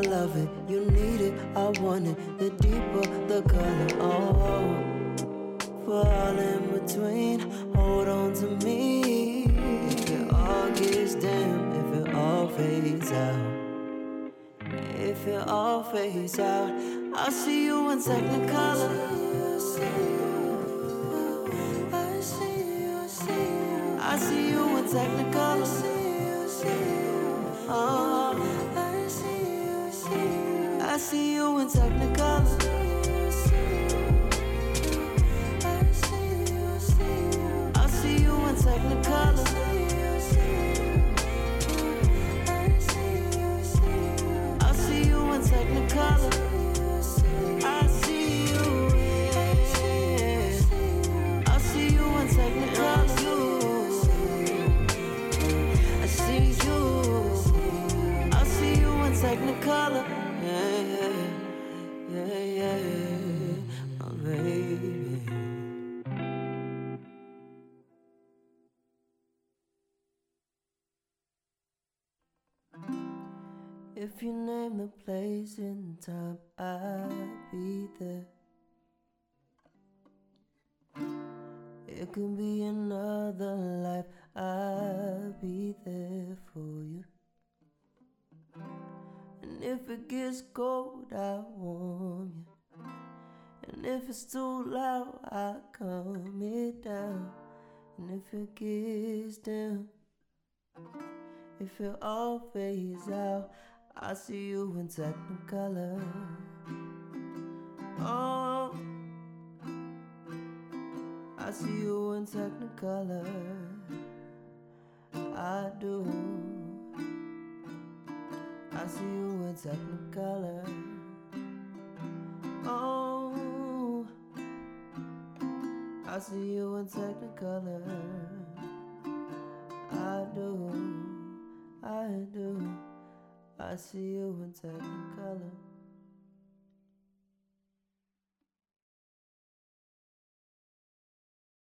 Speaker 6: I love it. You need it, I want it. The deeper the color, oh. For all in between, hold on to me. If it all gets dim, if it all fades out. If it all fades out, I'll see you in Technicolor. I see you, I see you in Technicolor. Oh, see you in Technicolor. If you name the place and time, I'll be there. It could be another life, I'll be there for you. And if it gets cold, I'll warm you. And if it's too loud, I'll calm it down. And if it gets dim, if it all fades out, I see you in Technicolor. Oh, I see you in Technicolor. I do. I see you in Technicolor. Oh, I see you in Technicolor. I do, I do. I see you in Technicolor.